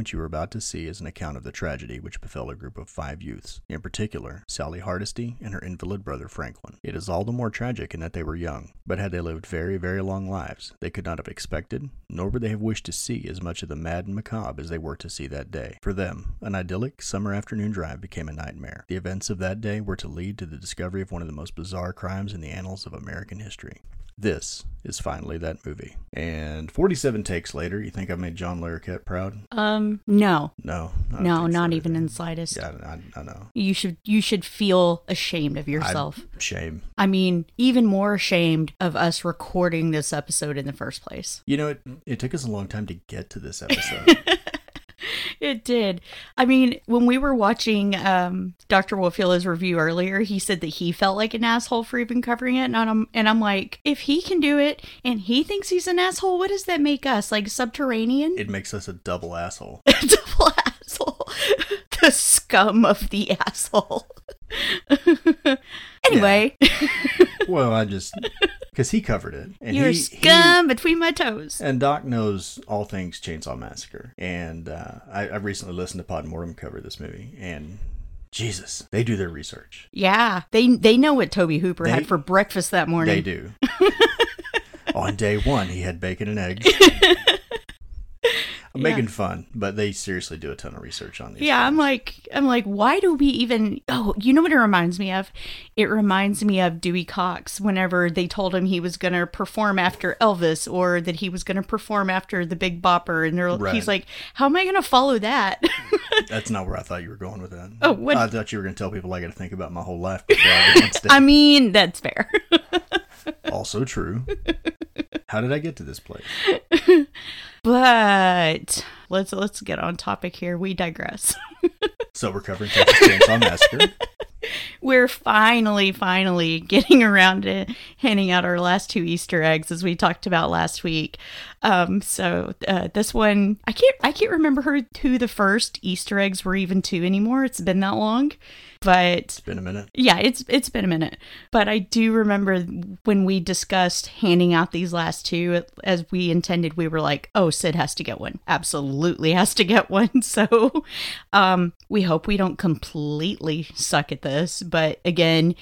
Which you are about to see is an account of the tragedy which befell a group of five youths, in particular Sally Hardesty and her invalid brother Franklin. It is all the more tragic in that they were young, but had they lived very, very long lives, they could not have expected, nor would they have wished to see as much of the mad and macabre as they were to see that day. For them, an idyllic summer afternoon drive became a nightmare. The events of that day were to lead to the discovery of one of the most bizarre crimes in the annals of American history. This is finally that movie. And 47 takes later, you think I made John Larroquette proud? Um, no, No. I no, so not even in the slightest. Yeah, I, I know. You should you should feel ashamed of yourself. Shame. I mean, even more ashamed of us recording this episode in the first place. You know, it, it took us a long time to get to this episode. It did. I mean, when we were watching um, Dr. Wolfula's review earlier, he said that he felt like an asshole for even covering it, and I'm and I'm like, if he can do it and he thinks he's an asshole, what does that make us? Like subterranean? it makes us a double asshole. A double asshole. the scum of the asshole. anyway, Well, I just because he covered it, and you're he, scum between my toes. And Doc knows all things Chainsaw Massacre, and uh, I, I recently listened to Pod Mortem cover this movie, and Jesus, they do their research. Yeah, they they know what Tobe Hooper They- had for breakfast that morning. They do. On day one, he had bacon and eggs. I'm Yeah. making fun, but they seriously do a ton of research on these. Yeah, I'm like, I'm like, why do we even? Oh, you know what it reminds me of? It reminds me of Dewey Cox whenever they told him he was going to perform after Elvis or that he was going to perform after the Big Bopper, and they're, Right. he's like, how am I going to follow that? That's not where I thought you were going with that. Oh, what- I thought you were going to tell people I got to think about my whole life before I get on stage. I mean, that's fair. also true. How did I get to this place? But let's let's get on topic here. We digress. So we're covering Texas Chainsaw Massacre. We're finally, finally getting around to handing out our last two Easter eggs, as we talked about last week. Um, so uh, this one, I can't, I can't remember who, who the first Easter eggs were even to anymore. It's been that long, but It's been a minute. yeah, it's it's been a minute. But I do remember when we discussed handing out these last two, as we intended, we were like, "Oh, Sid has to get one. Absolutely has to get one." So, um, we hope we don't completely suck at this. But again,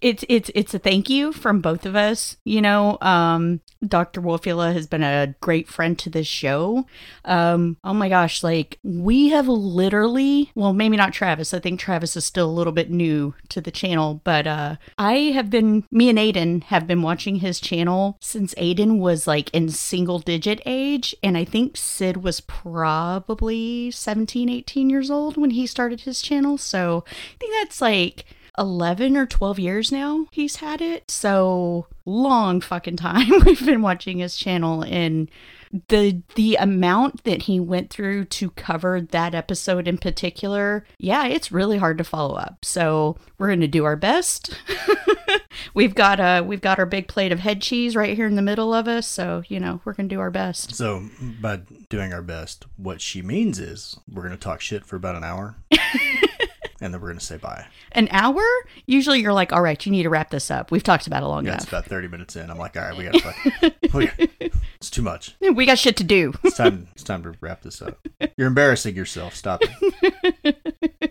it's it's it's a thank you from both of us. You know, um, Dr. Wolfula has been a great friend to this show. Um, oh my gosh, like we have literally, well, maybe not Travis. I think Travis is still little bit new to the channel, but uh, I have been, me and Aiden have been watching his channel since Aiden was like in single digit age. And I think Sid was probably 17, 18 years old when he started his channel. So I think that's like 11 or 12 years now he's had it. So long fucking time we've been watching his channel and the the amount that he went through to cover that episode in particular, yeah, it's really hard to follow up. So we're gonna do our best. we've got uh we've got our big plate of head cheese right here in the middle of us, so you know we're gonna do our best. So, by doing our best, what she means is we're going to talk shit for about an hour, and then we're going to say bye. An hour? Usually you're like, all right, you need to wrap this up. We've talked about it long Yeah, it's about 30 minutes in. I'm like, all right, we got to fuck. It's too much. We got shit to do. It's time. It's time to wrap this up. You're embarrassing yourself. Stop it.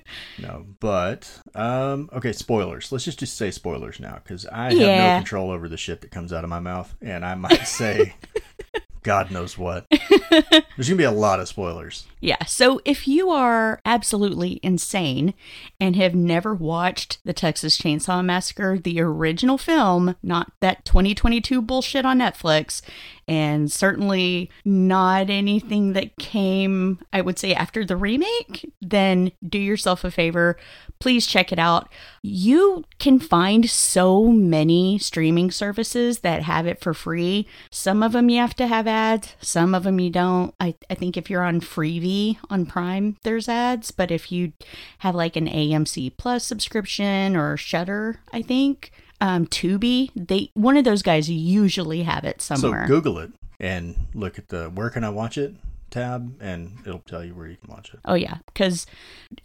No, but um, okay. Spoilers. Let's just just say spoilers now, because I have Yeah. no control over the shit that comes out of my mouth, and I might say, God knows what. There's gonna be a lot of spoilers. Yeah. So if you are absolutely insane and have never watched the Texas Chainsaw Massacre, the original film, not that 2022 bullshit on Netflix, and certainly not anything that came, I would say, after the remake, then do yourself a favor. Please check it out. You can find so many streaming services that have it for free. Some of them you have to have ads, some of them you don't. I, I think if you're on Freevee on Prime, there's ads, but if you have like an AMC Plus subscription or Shudder, I think, um, Tubi, they one of those guys usually have it somewhere. So Google it and look at the where can I watch it. Tab and it'll tell you where you can watch it. Oh, yeah. Because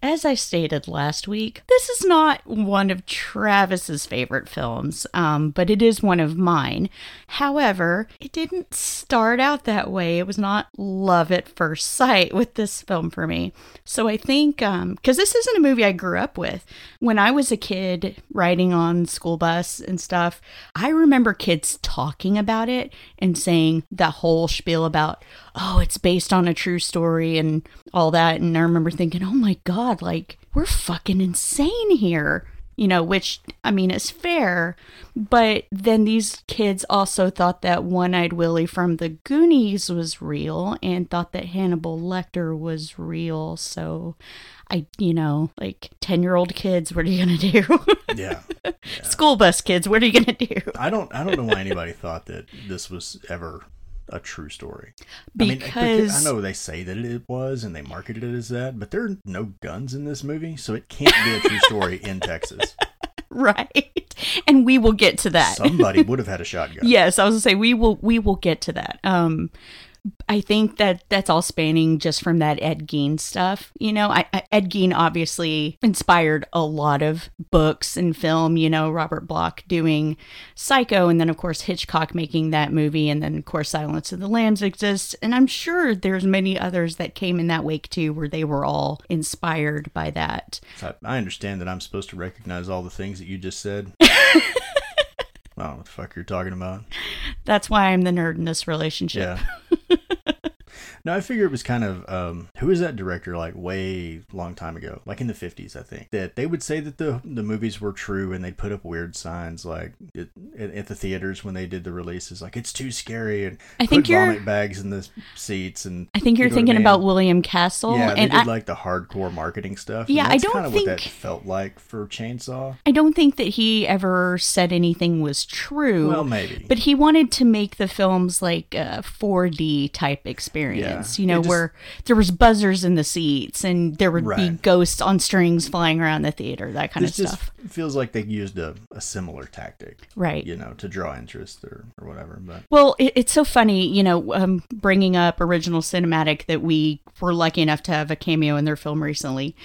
as I stated last week, this is not one of Travis's favorite films, um, but it is one of mine. However, it didn't start out that way. It was not love at first sight with this film for me. So I think, because um, this isn't a movie I grew up with. When I was a kid riding on school bus and stuff, I remember kids talking about it and saying the whole spiel about, oh, it's based on a true story and all that. And I remember thinking, oh my God, like, we're fucking insane here. You know, which I mean is fair, but then these kids also thought that One Eyed Willie from the Goonies was real and thought that Hannibal Lecter was real. So I, you know, like 10 year old kids, what are you going to do? Yeah. yeah. School bus kids, what are you going to do? I don't I don't know why anybody thought that this was ever a true story. Because I, mean, I know they say that it was and they marketed it as that, but there are no guns in this movie, so it can't be a true story in Texas. Right. And we will get to that. Somebody would have had a shotgun. yes, I was gonna say we will we will get to that. Um I think that that's all spanning just from that Ed Gein stuff. You know, I, I, Ed Gein obviously inspired a lot of books and film. You know, Robert Bloch doing Psycho, and then of course Hitchcock making that movie, and then of course Silence of the Lambs exists. And I'm sure there's many others that came in that wake too, where they were all inspired by that. I understand that I'm supposed to recognize all the things that you just said. I don't know what the fuck you're talking about. That's why I'm the nerd in this relationship. Yeah. No, I figure it was kind of um, who was that director like way long time ago, like in the fifties, I think. That they would say that the the movies were true, and they'd put up weird signs like it, at the theaters when they did the releases, like it's too scary, and I think you're- vomit bags in the seats, and I think you're thinking about William Castle, Yeah, they and did I, like the hardcore marketing stuff. Yeah, I don't kind of what that think- felt like for Chainsaw. I don't think that he ever said anything was true. Well, maybe. But he wanted to make the films like a 4D type experience, Yeah, you know, just- where there was buzzers in the seats and there would be ghosts on strings flying around the theater, that kind this of just stuff. feels like they used a, a similar tactic, Right. you know, to draw interest or, or whatever. But Well, it, it's so funny, you know, um, bringing up original cinematic that we were lucky enough to have a cameo in their film recently.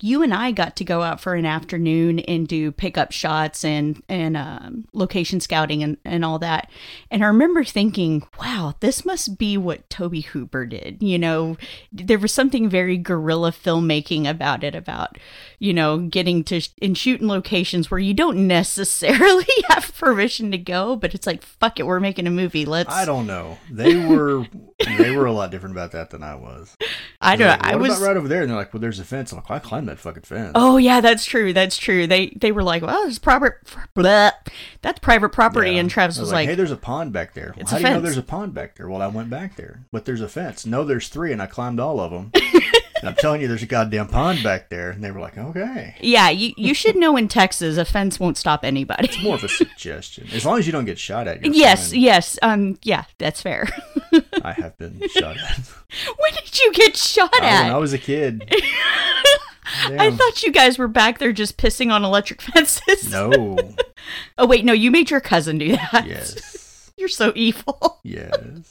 You and I got to go out for an afternoon and do pickup shots and and um, location scouting and and all that. And I remember thinking, wow, this must be what Tobe Hooper did. You know, there was something very guerrilla filmmaking about it, about you know getting to sh- and shoot in locations where you don't necessarily have permission to go, but it's like fuck it, we're making a movie. Let's. I don't know. They were they were a lot different about that than I was. I don't. like, I was. right over there, and they're like, "Well, there's a fence." I'm like, well, "I climbed that fucking fence." Oh yeah, that's true. That's true. They they were like, well, it's private, blah, that's private property, Yeah. and Travis I was, like, like, "Hey, there's a pond back there." Well, how do you know there's a pond back there? Well, I went back there, but there's a fence. No, there's three, and I climbed all of them. and I'm telling you, there's a goddamn pond back there, and they were like, "Okay." yeah, you you should know in Texas, a fence won't stop anybody. It's more of a suggestion, as long as you don't get shot at. Yes, fine. yes, um, yeah, that's fair. I have been shot at. when did you get shot Oh, when I was a kid. I thought you guys were back there just pissing on electric fences. No. Oh wait, no, you made your cousin do that. Yes. You're so evil. Yes.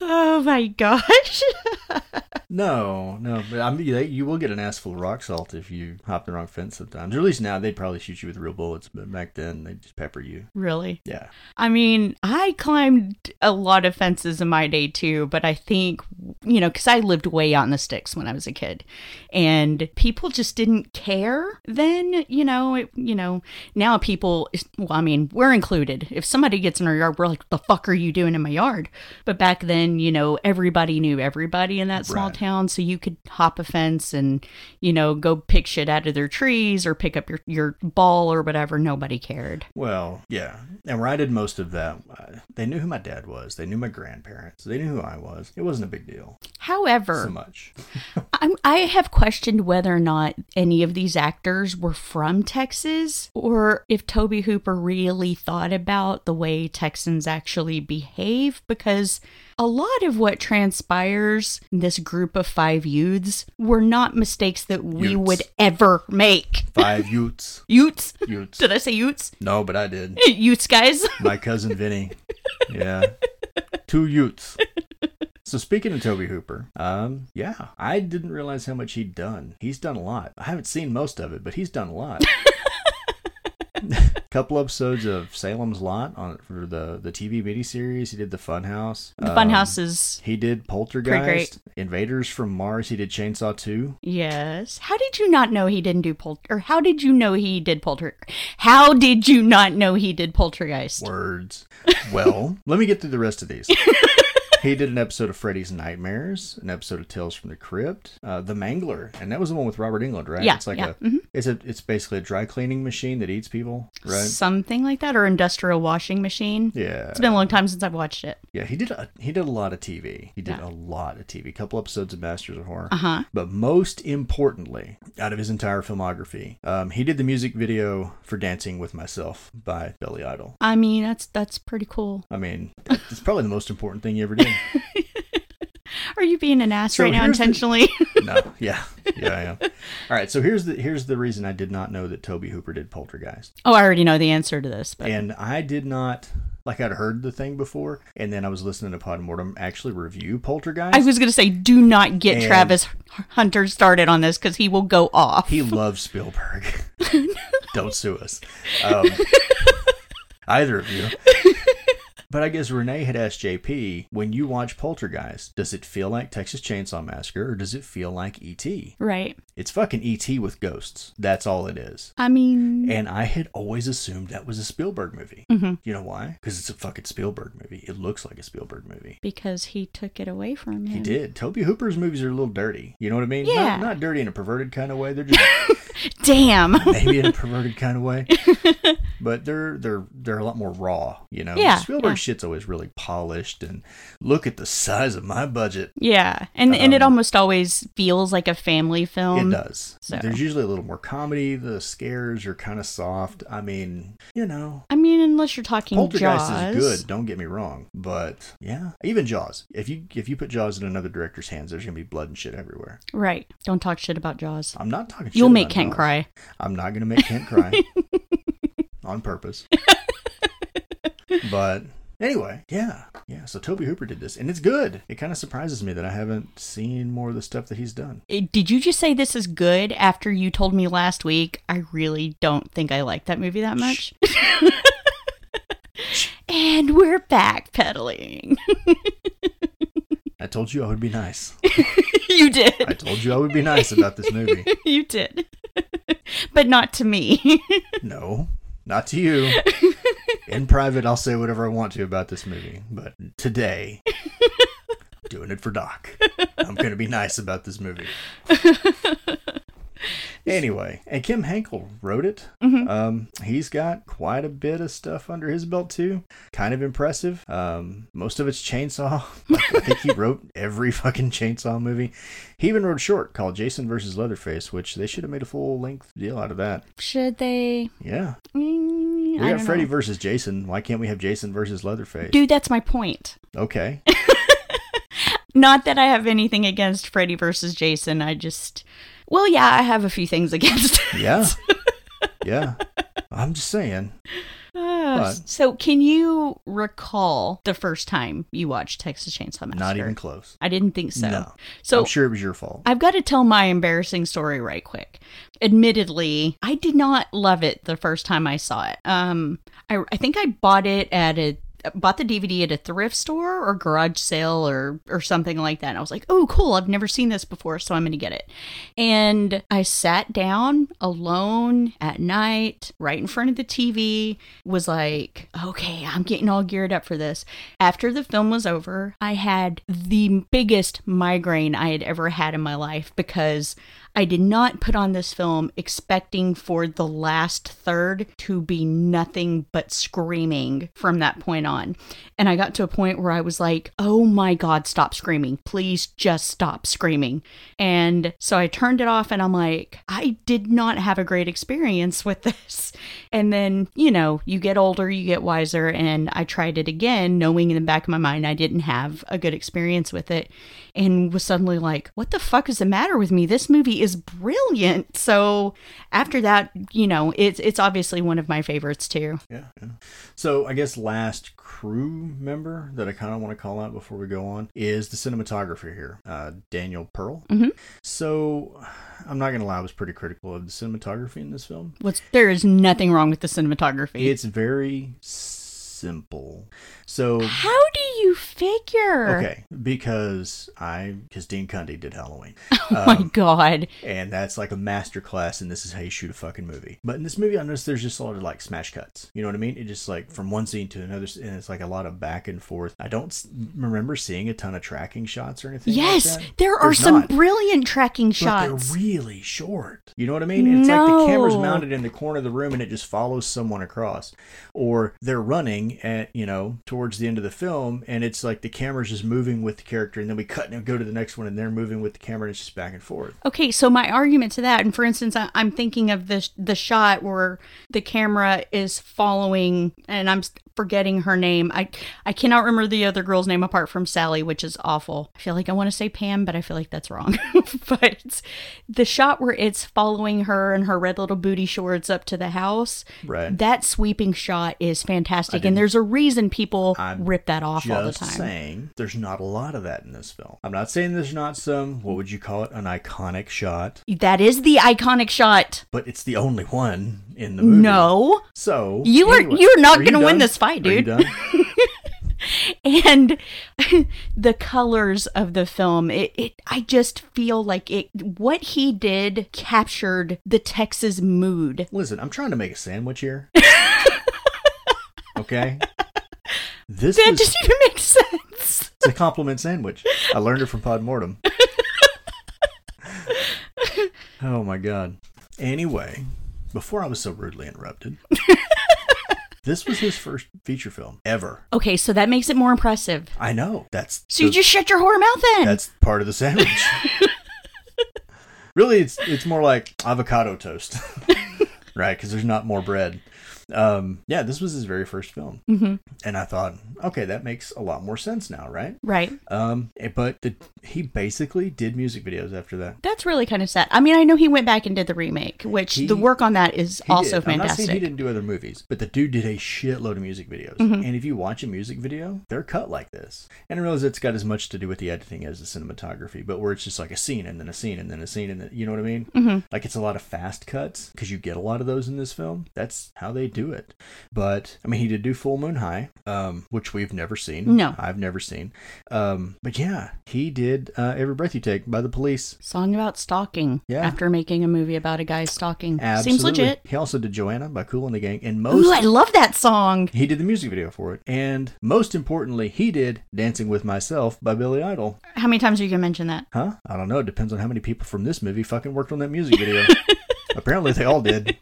Oh my gosh. No, no, but I mean, they, you will get an ass full of rock salt if you hop the wrong fence sometimes. Or at least now they'd probably shoot you with real bullets, but back then they just pepper you. really? Yeah. I mean, I climbed a lot of fences in my day too, but I think, you know, because I lived way out in the sticks when I was a kid, and people just didn't care then. You know, it, you know, now people. Well, I mean, we're included. If somebody gets in our yard, we're like, "The fuck are you doing in my yard?" But back then, you know, everybody knew everybody in that small Right. town, so you could hop a fence and, you know, go pick shit out of their trees or pick up your your ball or whatever. Nobody cared. Well, yeah. And where I did most of that, uh, they knew who my dad was. They knew my grandparents. They knew who I was. It wasn't a big deal However, so much. I'm, I have questioned whether or not any of these actors were from Texas or if Tobe Hooper really thought about the way Texans actually behave because a lot of what transpires in this group of five youths were not mistakes that we Utes. would ever make. Five Utes. Utes? Utes. Did I say Utes? No, but I did. Utes, guys. My cousin Vinny. Yeah. Two Utes. So speaking of Tobe Hooper, um, yeah, I didn't realize how much he'd done. He's done a lot. I haven't seen most of it, but he's done a lot. couple episodes of Salem's Lot on for the the TV miniseries. He did the Funhouse. The Um, Funhouse is He did Poltergeist, Invaders from Mars. He did Chainsaw 2. yes. How did you not know he didn't do polter? Or how did you know he did polter? How did you not know he did poltergeist? Words. Well, let me get through the rest of these. He did an episode of Freddy's Nightmares, an episode of Tales from the Crypt, uh, The Mangler, and that was the one with Robert Englund, right? Yeah, it's like yeah, a, mhm. it's a, it's basically a dry cleaning machine that eats people, right? Something like that, or industrial washing machine. Yeah, It's been a long time since I've watched it. yeah. He did a, he did a lot of TV. He did Yeah. a lot of TV. A couple episodes of Masters of Horror. Uh huh. But most importantly, out of his entire filmography, um, he did the music video for "Dancing with Myself" by Billy Idol. I mean, that's that's pretty cool. I mean, it's probably the most important thing he ever did. Are you being an ass So right now here's the- intentionally? no, yeah, yeah, I am. All right, so here's the here's the reason I did not know that Tobe Hooper did Poltergeist, oh, I already know the answer to this, but and I did not like I'd heard the thing before, and then I was listening to Podmortem actually review Poltergeist. I was gonna say, do not get And- Travis Hunter started on this because he will go off. he loves Spielberg. Don't sue us, um, either of you. But I guess Renee had asked JP, when you watch Poltergeist, does it feel like Texas Chainsaw Massacre or does it feel like E.T.? right. It's fucking E.T. with ghosts. That's all it is. I mean, And I had always assumed that was a Spielberg movie. mhm, You know why? Because it's a fucking Spielberg movie. It looks like a Spielberg movie. because he took it away from him. He did. Tobe Hooper's movies are a little dirty. You know what I mean? Yeah. Not, not dirty in a perverted kind of way. They're just Damn. maybe in a perverted kind of way. But they're they're they're a lot more raw. You know. Yeah, Spielberg yeah. shit's always really polished and look at the size of my budget. yeah, and and it Um, almost always feels like a family film. it does. so- There's usually a little more comedy. The scares are kind of soft. I mean, you know, I mean, unless you're talking Poltergeist Jaws. is good. Don't get me wrong, but yeah, even Jaws. If you if you put Jaws in another director's hands, there's gonna be blood and shit everywhere. Right. Don't talk shit about Jaws. I'm not talking. You'll make Kent Jaws. cry. I'm not gonna make Kent cry on purpose. but anyway, yeah, yeah. So Tobe Hooper did this, and it's good. It kind of surprises me that I haven't seen more of the stuff that he's done. Eh, Did you just say this is good after you told me last week? I really don't think I like that movie that much. and we're backpedaling. I told you I would be nice. you did. I told you I would be nice about this movie. you did. but not to me. No, not to you. In private, I'll say whatever I want to about this movie, but today, doing it for Doc. I'm going to be nice about this movie. Anyway, and Kim Henkel wrote it. Mhm. Um, he's got quite a bit of stuff under his belt too. Kind of impressive. Um, most of it's chainsaw. I think he wrote every fucking chainsaw movie. He even wrote a short called Jason versus Leatherface, which they should have made a full length deal out of that. Should they? Yeah, Mm, we got Freddy know. versus Jason. Why can't we have Jason versus Leatherface? Dude, that's my point. Okay. Not that I have anything against Freddy versus Jason. I just, well, yeah, I have a few things against. it. Yeah. yeah. I'm just saying. Ah, so, can you recall the first time you watched Texas Chainsaw Massacre? Not even close. I didn't think so. No. So I'm sure it was your fault. I've got to tell my embarrassing story right quick. Admittedly, I did not love it the first time I saw it. Um, I, I think I bought it at a bought the DVD at a thrift store or garage sale or or something like that. And I was like, "Oh, cool! I've never seen this before, so I'm going to get it." And I sat down alone at night, right in front of the TV. Was like, "Okay, I'm getting all geared up for this." After the film was over, I had the biggest migraine I had ever had in my life because I did not put on this film expecting for the last third to be nothing but screaming from that point on. And I got to a point where I was like, oh my God, stop screaming. Please just stop screaming. And so I turned it off and I'm like, I did not have a great experience with this. And then, you know, you get older, you get wiser. And I tried it again, knowing in the back of my mind I didn't have a good experience with it. And was suddenly like, what the fuck is the matter with me? This movie is brilliant. So after that, you know, it's it's obviously one of my favorites too. Yeah, yeah. So I guess last crew member that I kind of want to call out before we go on is the cinematographer here, uh, Daniel Pearl. Mhm. So I'm not gonna lie, I was pretty critical of the cinematography in this film. What's there is nothing wrong with the cinematography. It's very simple. So How do you figure? okay, because I because Dean Cundey did Halloween. Oh my Um, god. and that's like a master class and this is how you shoot a fucking movie but in this movie i noticed there's just a lot of like smash cuts you know what i mean it just like from one scene to another and it's like a lot of back and forth i don't s- remember seeing a ton of tracking shots or anything Yes, like there are There's some not. brilliant tracking but shots. they're really short. You know what I mean? It's like the camera's mounted in the corner of the room and it just follows someone across. Or they're running at, you know, towards the end of the film and it's like the camera's just moving with the character and then we cut and go to the next one and they're moving with the camera and it's just back and forth. Okay, so my argument to that, and for instance, I, I'm thinking of the the shot where the camera is following, and I'm forgetting her name. I I cannot remember the other girl's name apart from Sally, which is awful. I feel like I want to say Pam, but I feel like that's wrong. but it's the shot where it's following her and her red little booty shorts up to the house. Right. That sweeping shot is fantastic, and there's a reason people I'm rip that off all the Just time. saying, there's not a lot of that in this film. I'm not saying there's not some, what would you call it, an iconic shot, That is the iconic shot. but it's the only one in the movie. No, So You are- anyway, you're not gonna win this fight, dude. and the colors of the film it, it i just feel like it what he did captured the texas mood Listen, I'm trying to make a sandwich here. okay? This that was doesn't even make sense it's a compliment sandwich. I learned it from Podmortem. oh my god. Anyway, before I was so rudely interrupted, this was his first feature film ever. okay so that makes it more impressive I know. That's so you just shut your whore mouth then that's part of the sandwich. really, it's it's more like avocado toast, right? Because there's not more bread. Um, yeah, this was his very first film, hmm and I thought, okay, that makes a lot more sense now, right? right Um, eh, but the, he basically did music videos after that. that's really kind of sad i mean i know he went back and did the remake which He- the work on that is also did. Saying he didn't do other movies, but the dude did a shitload of music videos. Mhm. And if you watch a music video, they're cut like this. And I realize it's got as much to do with the editing as the cinematography, but where it's just like a scene and then a scene and then a scene and then, you know what I mean? Mhm. Like it's a lot of fast cuts because you get a lot of those in this film. That's how they do it. But I mean, he did do Full Moon High, um, which we've never seen. No. I've never seen. Um, but yeah, he did uh, Every Breath You Take by the Police. song about stalking Yeah. after making a movie about a guy stalking Absolutely. seems legit He also did Joanna by Kool and the Gang, and most Ooh, i love that song He did the music video for it. And most importantly, he did Dancing with Myself by Billy Idol. how many times are you gonna mention that Huh? I don't know. It depends on how many people from this movie fucking worked on that music video. Apparently, they all did.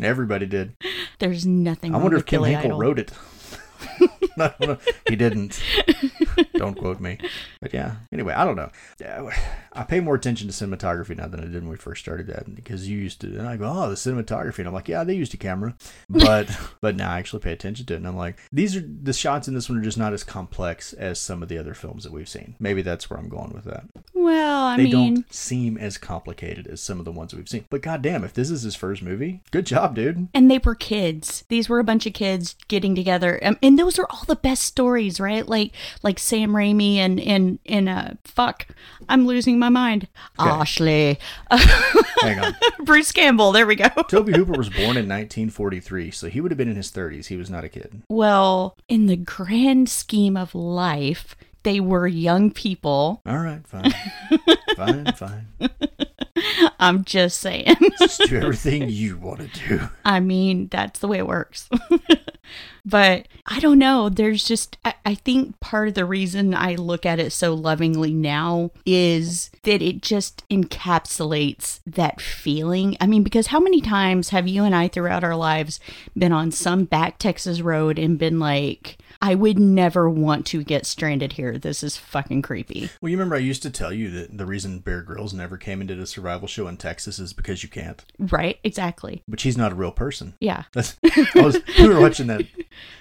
Everybody did. There's nothing I wonder if Kim Billy Henkel Idol. wrote it. I don't know. He didn't. Don't quote me. But yeah. Anyway, I don't know. I pay more attention to cinematography now than I did when we first started that because you used to. And I go, oh, the cinematography, and I'm like, yeah, they used a camera, but but now I actually pay attention to it, and I'm like, these are the shots in this one are just not as complex as some of the other films that we've seen. Maybe that's where I'm going with that. Well, I mean they mean, don't seem as complicated as some of the ones we've seen. But goddamn, if this is his first movie, good job, dude. and they were kids. These were a bunch of kids getting together, um, and those are all the best stories, right? Like like Sam Raimi and in in a fuck, I'm losing my mind. Ashley, Hang on. Bruce Campbell. There we go. Tobe Hooper was born in 1943, so he would have been in his 30s. He was not a kid. Well, in the grand scheme of life, they were young people. All right, fine. fine, fine. I'm just saying. Just do everything you want to do. I mean, that's the way it works. But I don't know. There's just, I, I think part of the reason I look at it so lovingly now is that it just encapsulates that feeling. I mean, because how many times have you and I throughout our lives been on some back Texas road and been like, I would never want to get stranded here. This is fucking creepy. Well, you remember I used to tell you that the reason Bear Grylls never came and did a survival show in Texas is because you can't. Right? Exactly. But she's not a real person. Yeah. That's, I was, we were watching that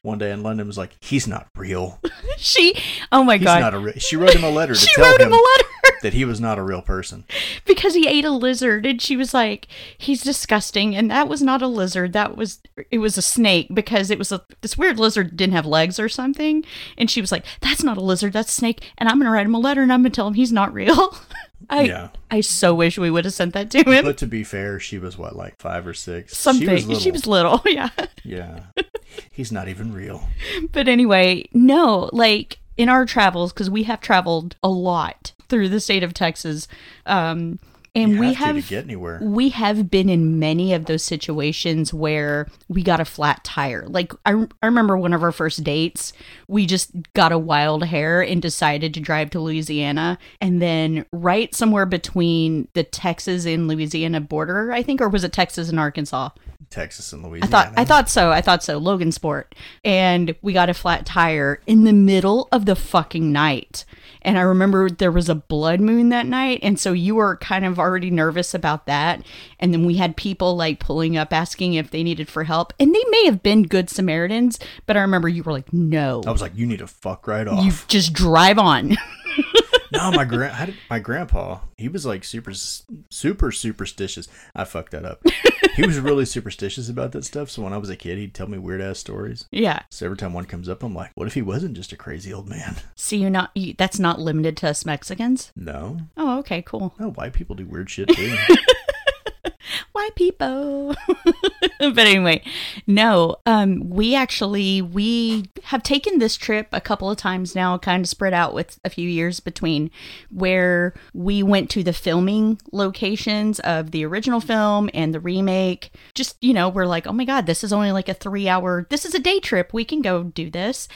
one day in London. Was like, he's not real. She, oh my He's God. not a real. She wrote him a letter to she tell wrote him. him a letter. that he was not a real person. because he ate a lizard and she was like he's disgusting and that was not a lizard that was it was a snake because it was a this weird lizard didn't have legs or something and she was like that's not a lizard that's a snake and i'm gonna write him a letter and i'm gonna tell him he's not real i Yeah. i so wish we would have sent that to him But to be fair, she was what, like five or six? something She was little. she was little yeah Yeah. He's not even real. but anyway no like in our travels because we have traveled a lot through the state of texas um and You we have, have to, to get anywhere. we have been in many of those situations where we got a flat tire. Like I, I remember one of our first dates, we just got a wild hair and decided to drive to Louisiana and then right somewhere between the Texas and Louisiana border, I think or was it Texas and Arkansas? Texas and Louisiana. I thought I thought so. I thought so. Logansport. And we got a flat tire in the middle of the fucking night. And I remember there was a blood moon that night, and so you were kind of already nervous about that. And then we had people like pulling up asking if they needed for help, and they may have been good Samaritans, but I remember you were like, "No, I was like, you need to fuck right off. you just drive on." no, my grand, my grandpa, he was like super, super superstitious. I fucked that up. he was really superstitious about that stuff. So when I was a kid, he'd tell me weird ass stories. yeah. So every time one comes up, I'm like, what if he wasn't just a crazy old man? See, you're not. You, that's not limited to us Mexicans. No, Oh, okay, cool. no, white people do weird shit too. white people. But anyway no um we actually we have taken this trip a couple of times now kind of spread out with a few years between where we went to the filming locations of the original film and the remake. Just you know we're like oh my god this is only like a three hour this is a day trip. We can go do this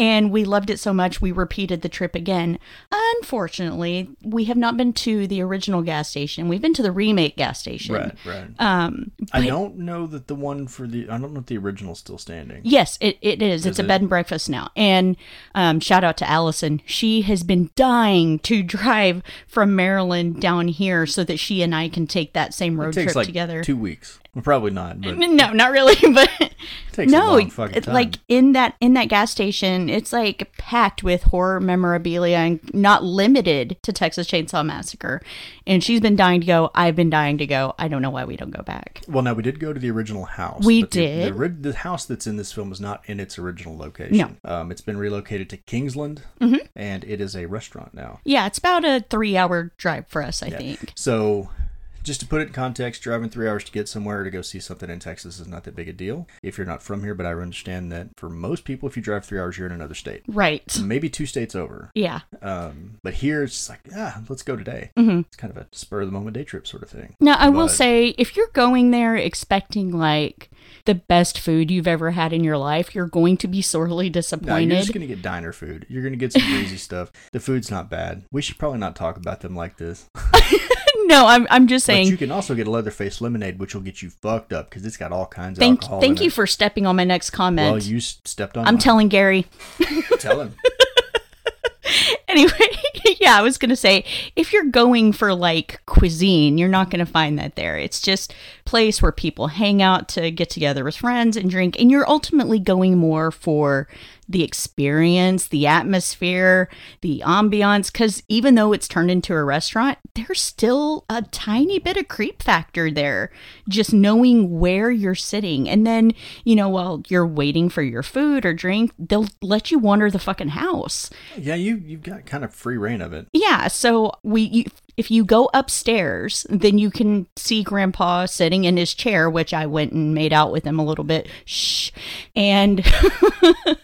and we loved it so much we repeated the trip again. Unfortunately, we have not been to the original gas station. We've been to the remake gas station. right, right. Um, I don't know that the one for the, I don't know if the original's still standing. yes, it, it is. It's Is a bed and breakfast now. And um, shout out to Allison. She has been dying to drive from Maryland down here so that she and I can take that same It road takes trip like together. two weeks. Well, probably not, but no, not really, but takes no, a long fucking time. like in that in that gas station, it's like packed with horror memorabilia and not limited to Texas Chainsaw Massacre. And she's been dying to go. I've been dying to go. I don't know why we don't go back. Well, now we did go to the original house. We but the- did. The, the house that's in this film is not in its original location. No. Um, it's been relocated to Kingsland, Mm-hmm. and it is a restaurant now. Yeah, it's about a three hour drive for us, I think. So, just to put it in context, driving three hours to get somewhere to go see something in Texas is not that big a deal if you're not from here. But I understand that for most people, if you drive three hours, you're in another state, Right. maybe two states over. Yeah. Um, but here it's just like, yeah, let's go today. Mm-hmm. It's kind of a spur of the moment day trip sort of thing. Now, I will say, if you're going there expecting like the best food you've ever had in your life, you're going to be sorely No, you're just gonna get diner food. You're gonna get some greasy stuff. The food's not bad. We should probably not talk about them like this. no, I'm, I'm just But saying. you can also get a Leatherface lemonade, which will get you fucked up because it's got all kinds of Thank, alcohol. thank you it. for stepping on my next comment. Well, you stepped on. I'm mine. telling Gary. Tell him. Anyway, yeah, I was going to say if you're going for like cuisine, you're not going to find that there. It's just place where people hang out to get together with friends and drink and you're ultimately going more for the experience, the atmosphere, the ambiance cuz even though it's turned into a restaurant, there's still a tiny bit of creep factor there just knowing where you're sitting. And then, you know, while you're waiting for your food or drink, they'll let you wander the fucking house. Yeah, you you've got kind of free rein of it. Yeah, so we you, if you go upstairs, then you can see grandpa sitting in his chair, which I went and made out with him a little bit. Shh. And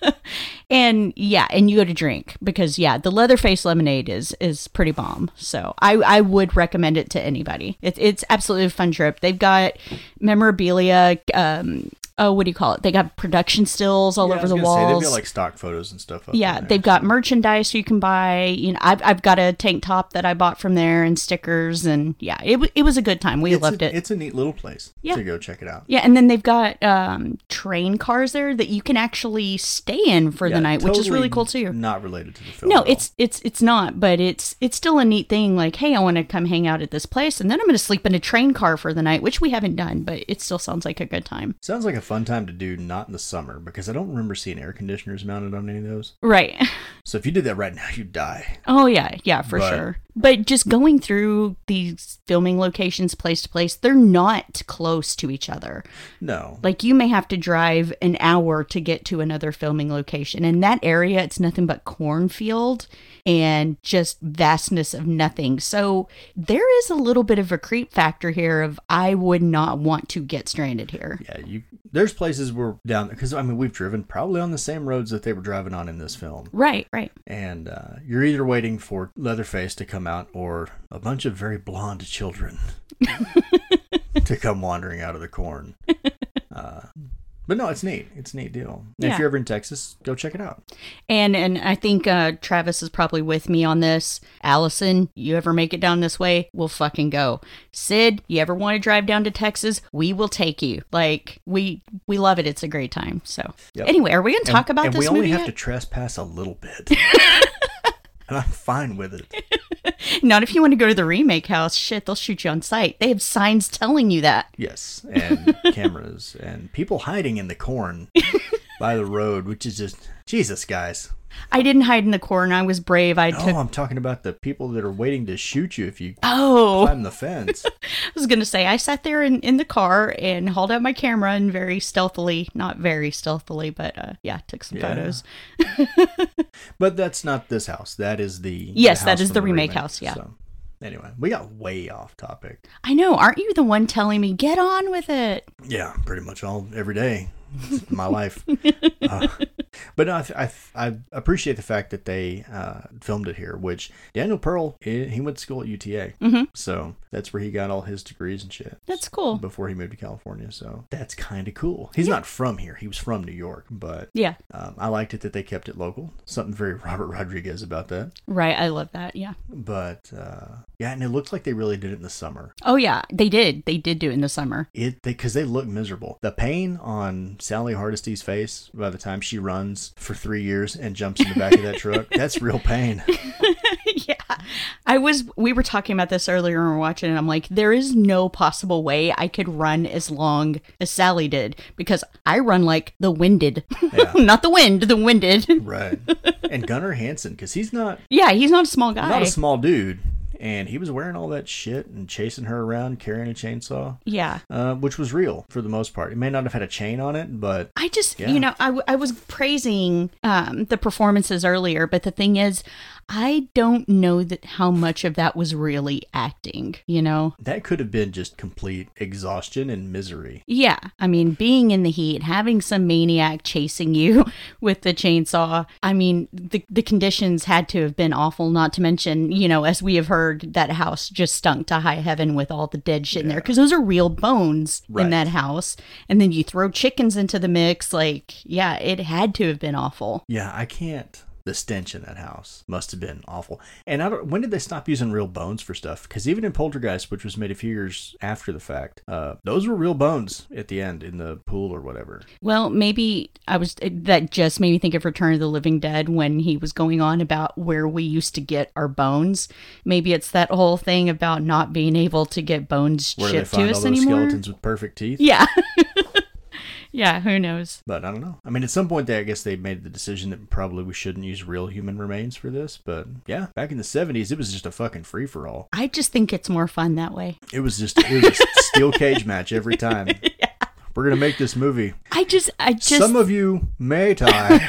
and yeah, and you go to drink because yeah, the Leatherface lemonade is is pretty bomb. So I I would recommend it to anybody. It, it's absolutely a fun trip. They've got memorabilia um Oh, what do you call it? They got production stills all Yeah, over the say, walls. they've got like stock photos and stuff. Up Yeah, they've got merchandise you can buy. You know, I've, I've got a tank top that I bought from there and stickers, and yeah, it, it was a good time. We It's loved a, it. It's a neat little place. Yeah. to go check it out. yeah, and then they've got um, train cars there that you can actually stay in for Yeah, the night, which is really cool too. Not related to the film. No, it's it's it's not, but it's it's still a neat thing. Like, hey, I want to come hang out at this place, and then I'm going to sleep in a train car for the night, which we haven't done, but it still sounds like a good time. sounds like a fun time to do not in the summer because I don't remember seeing air conditioners mounted on any of those. Right. So if you did that right now, you'd die. Oh yeah, yeah, for But- sure. But just going through these filming locations place to place, they're not close to each other. No. Like you may have to drive an hour to get to another filming location. In that area, it's nothing but cornfield and just vastness of nothing. So there is a little bit of a creep factor here of I would not want to get stranded here. Yeah, you. There's places where down because I mean we've driven probably on the same roads that they were driving on in this film, Right, right. and uh, you're either waiting for Leatherface to come out or a bunch of very blonde children to come wandering out of the corn. Uh, but no, it's neat. It's a neat deal. Yeah. If you're ever in Texas, go check it out. And and I think uh, Travis is probably with me on this. Allison, you ever make it down this way, we'll fucking go. Sid, you ever want to drive down to Texas, we will take you. Like we we love it. It's a great time. So Yep. anyway, are we gonna talk and, about and this we only have yet? to trespass a little bit. and I'm fine with it. Not if you want to go to the remake house. Shit, they'll shoot you on sight. They have signs telling you that. Yes, and cameras and people hiding in the corn by the road, which is just Jesus, guys. I didn't hide in the corner. I was brave. I No, took. I'm talking about the people that are waiting to shoot you if you Oh, climb the fence. I was gonna say I sat there in, in the car and hauled out my camera and very stealthily, not very stealthily, but uh, yeah, took some Yeah. photos. But that's not this house. That is the Yes, the that is the remake house, yeah. So, anyway, we got way off topic. I know. Aren't you the one telling me get on with it? Yeah, pretty much all every day. It's my life. Uh, but no, I, I, I appreciate the fact that they uh, filmed it here. Which Daniel Pearl, he, he went to school at UTA, Mhm. so that's where he got all his degrees and shit. That's cool. Before he moved to California, so that's kind of cool. He's not from here; he was from New York, but Yeah, um, I liked it that they kept it local. Something very Robert Rodriguez about that. right. I love that. Yeah. But uh, yeah, and it looks like they really did it in the summer. Oh yeah, they did. They did do it in the summer. It because they, look miserable. The pain on Sally Hardesty's face by the time she runs for three years and jumps in the back of that truck—that's real pain. yeah. I was we were talking about this earlier when We're watching and I'm like, there is no possible way I could run as long as Sally did because I run like the winded. Yeah. not the wind, the winded. Right. And Gunnar Hansen, because he's not yeah, he's not a small guy. not a small dude, and he was wearing all that shit and chasing her around carrying a chainsaw. yeah. Uh, which was real for the most part. It may not have had a chain on it, but I just, Yeah. you know, I, w- I was praising um, the performances earlier, but the thing is, I don't know that how much of that was really acting, you know? that could have been just complete exhaustion and misery. Yeah, I mean, being in the heat, having some maniac chasing you with the chainsaw. I mean, the the conditions had to have been awful. Not to mention, you know, as we have heard, that house just stunk to high heaven with all the dead shit in there because those are real bones Right. in that house. And then you throw chickens into the mix. Like, yeah, it had to have been awful. Yeah, I can't. The stench in that house must have been awful. And I don't. When did they stop using real bones for stuff? Because even in Poltergeist, which was made a few years after the fact, uh, those were real bones at the end in the pool or whatever. Well, maybe I was that just made me think of Return of the Living Dead when he was going on about where we used to get our bones. Maybe it's that whole thing about not being able to get bones Where shipped to us anymore. skeletons with perfect teeth? Yeah. yeah, who knows? But I don't know. I mean, at some point, they I guess they made the decision that probably we shouldn't use real human remains for this. But yeah, back in the '70s, it was just a fucking free for all. I just think it's more fun that way. It was just it was a steel cage match every time. We're gonna make this movie. I just I just Some of you may die,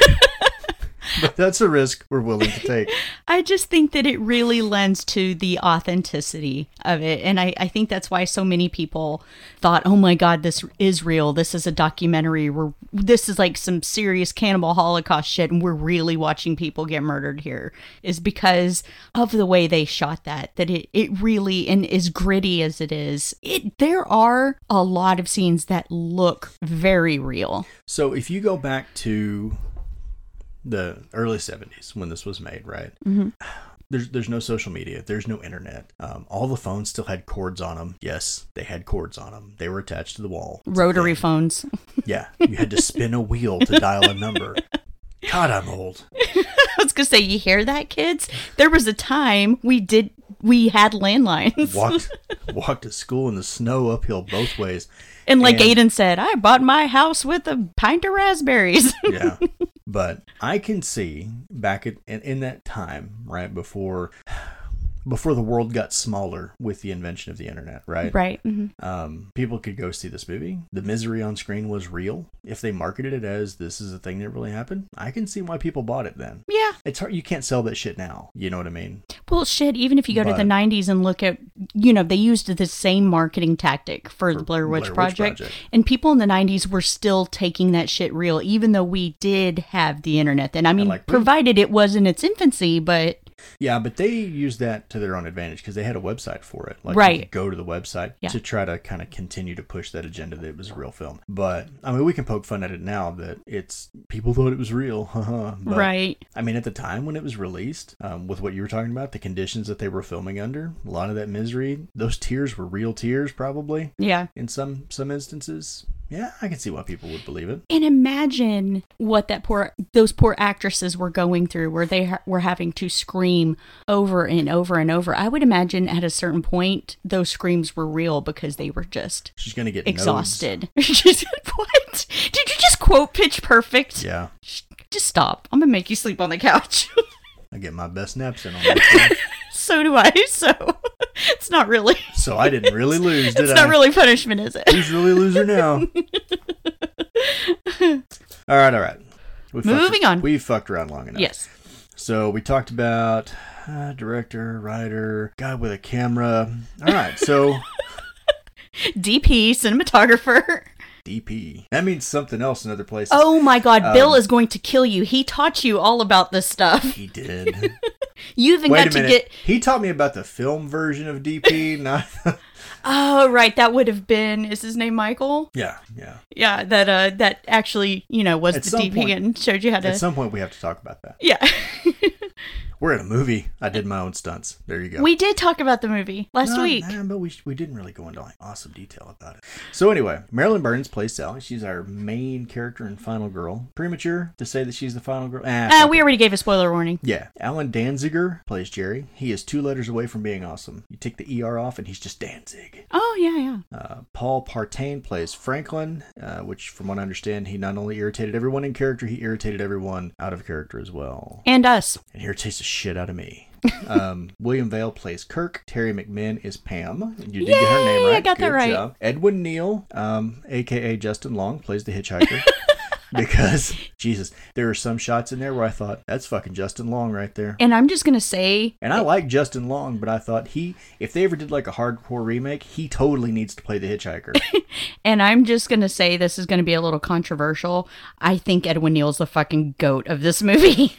but that's a risk we're willing to take. I just think that it really lends to the authenticity of it. And I, I think that's why so many people thought, oh my God, this is real. This is a documentary. We're, this is like some serious cannibal Holocaust shit. And we're really watching people get murdered here, is because of the way they shot that. That it, it really, and as gritty as it is, it there are a lot of scenes that look very real. So if you go back to the early '70s when this was made, right? Mm-hmm. There's there's no social media. There's no internet. Um, all the phones still had cords on them. Yes, they had cords on them. They were attached to the wall. It's Rotary phones. Yeah, you had to spin a wheel to dial a number. God, I'm old. I was gonna say, you hear that, kids? There was a time we did we had landlines. Walked walked to school in the snow uphill both ways. And like And- Aiden said, I bought my house with a pint of raspberries. yeah. But I can see back at, in, in that time, right before before the world got smaller with the invention of the internet, right? right. mhm. Um, people could go see this movie. The misery on screen was real. If they marketed it as this is a thing that really happened, I can see why people bought it then. Yeah. It's hard. You can't sell that shit now. You know what I mean? Well, shit, even if you go to the 90s and look at, you know, they used the same marketing tactic for, the Blair Witch, Blair Witch Project, Project. And people in the 90s were still taking that shit real, even though we did have the internet then. I mean, like, provided it was in its infancy, but Yeah, but they used that to their own advantage because they had a website for it. Like you Right. could go to the website Yeah. to try to kind of continue to push that agenda that it was a real film. But I mean, we can poke fun at it now that it's people thought it was real. But, right. I mean, at the time when it was released, um, with what you were talking about, the conditions that they were filming under, a lot of that misery, those tears were real tears, probably Yeah. in some some instances. Yeah, I can see why people would believe it. And imagine what that poor those poor actresses were going through where they ha- were having to scream over and over and over. I would imagine at a certain point those screams were real because they were just She's gonna get exhausted. She said, What? Did you just quote Pitch Perfect? Yeah, Just stop. I'm going to make you sleep on the couch. I get my best naps in on that. so do I. So it's not really so I didn't really lose, did it's I? not really punishment, is it? Who's really a loser now? all right, all right. We fucked- Moving on. We fucked around long enough. Yes. So we talked about uh, director, writer, guy with a camera. All right, so DP, cinematographer. DP. That means something else in other places. Oh my god, Bill Um, is going to kill you. He taught you all about this stuff. He did. You even Wait got to get He taught me about the film version of DP, not. Oh, right, that would have been is his name Michael? yeah, yeah. Yeah, that uh that actually, you know, was At the DP point- and showed you how to At some point, we have to talk about that. Yeah. We're in a movie. I did my own stunts. There you go. we did talk about the movie last No, week. but we, we didn't really go into like awesome detail about it. So anyway, Marilyn Burns plays Sally. She's our main character and final girl. Premature to say that she's the final girl. Ah, Uh, we already gave a spoiler warning. yeah. Allen Danziger plays Jerry. He is two letters away from being awesome. You take the ER off and he's just Danzig. Oh, yeah, yeah. Uh, Paul Partain plays Franklin, uh, which, from what I understand, he not only irritated everyone in character, he irritated everyone out of character as well. And us. And irritates the shit out of me. um, William Vail plays Kirk. Teri McMinn is Pam. You did get her name right. I got that Good right. job. Edwin Neal, um, aka Justin Long, plays the hitchhiker. because Jesus, there are some shots in there where I thought that's fucking Justin Long right there. And I'm just going to say And I like Justin Long, but I thought he, if they ever did like a hardcore remake, he totally needs to play the hitchhiker. and I'm just going to say this is going to be a little controversial. I think Edwin Neal's the fucking goat of this movie.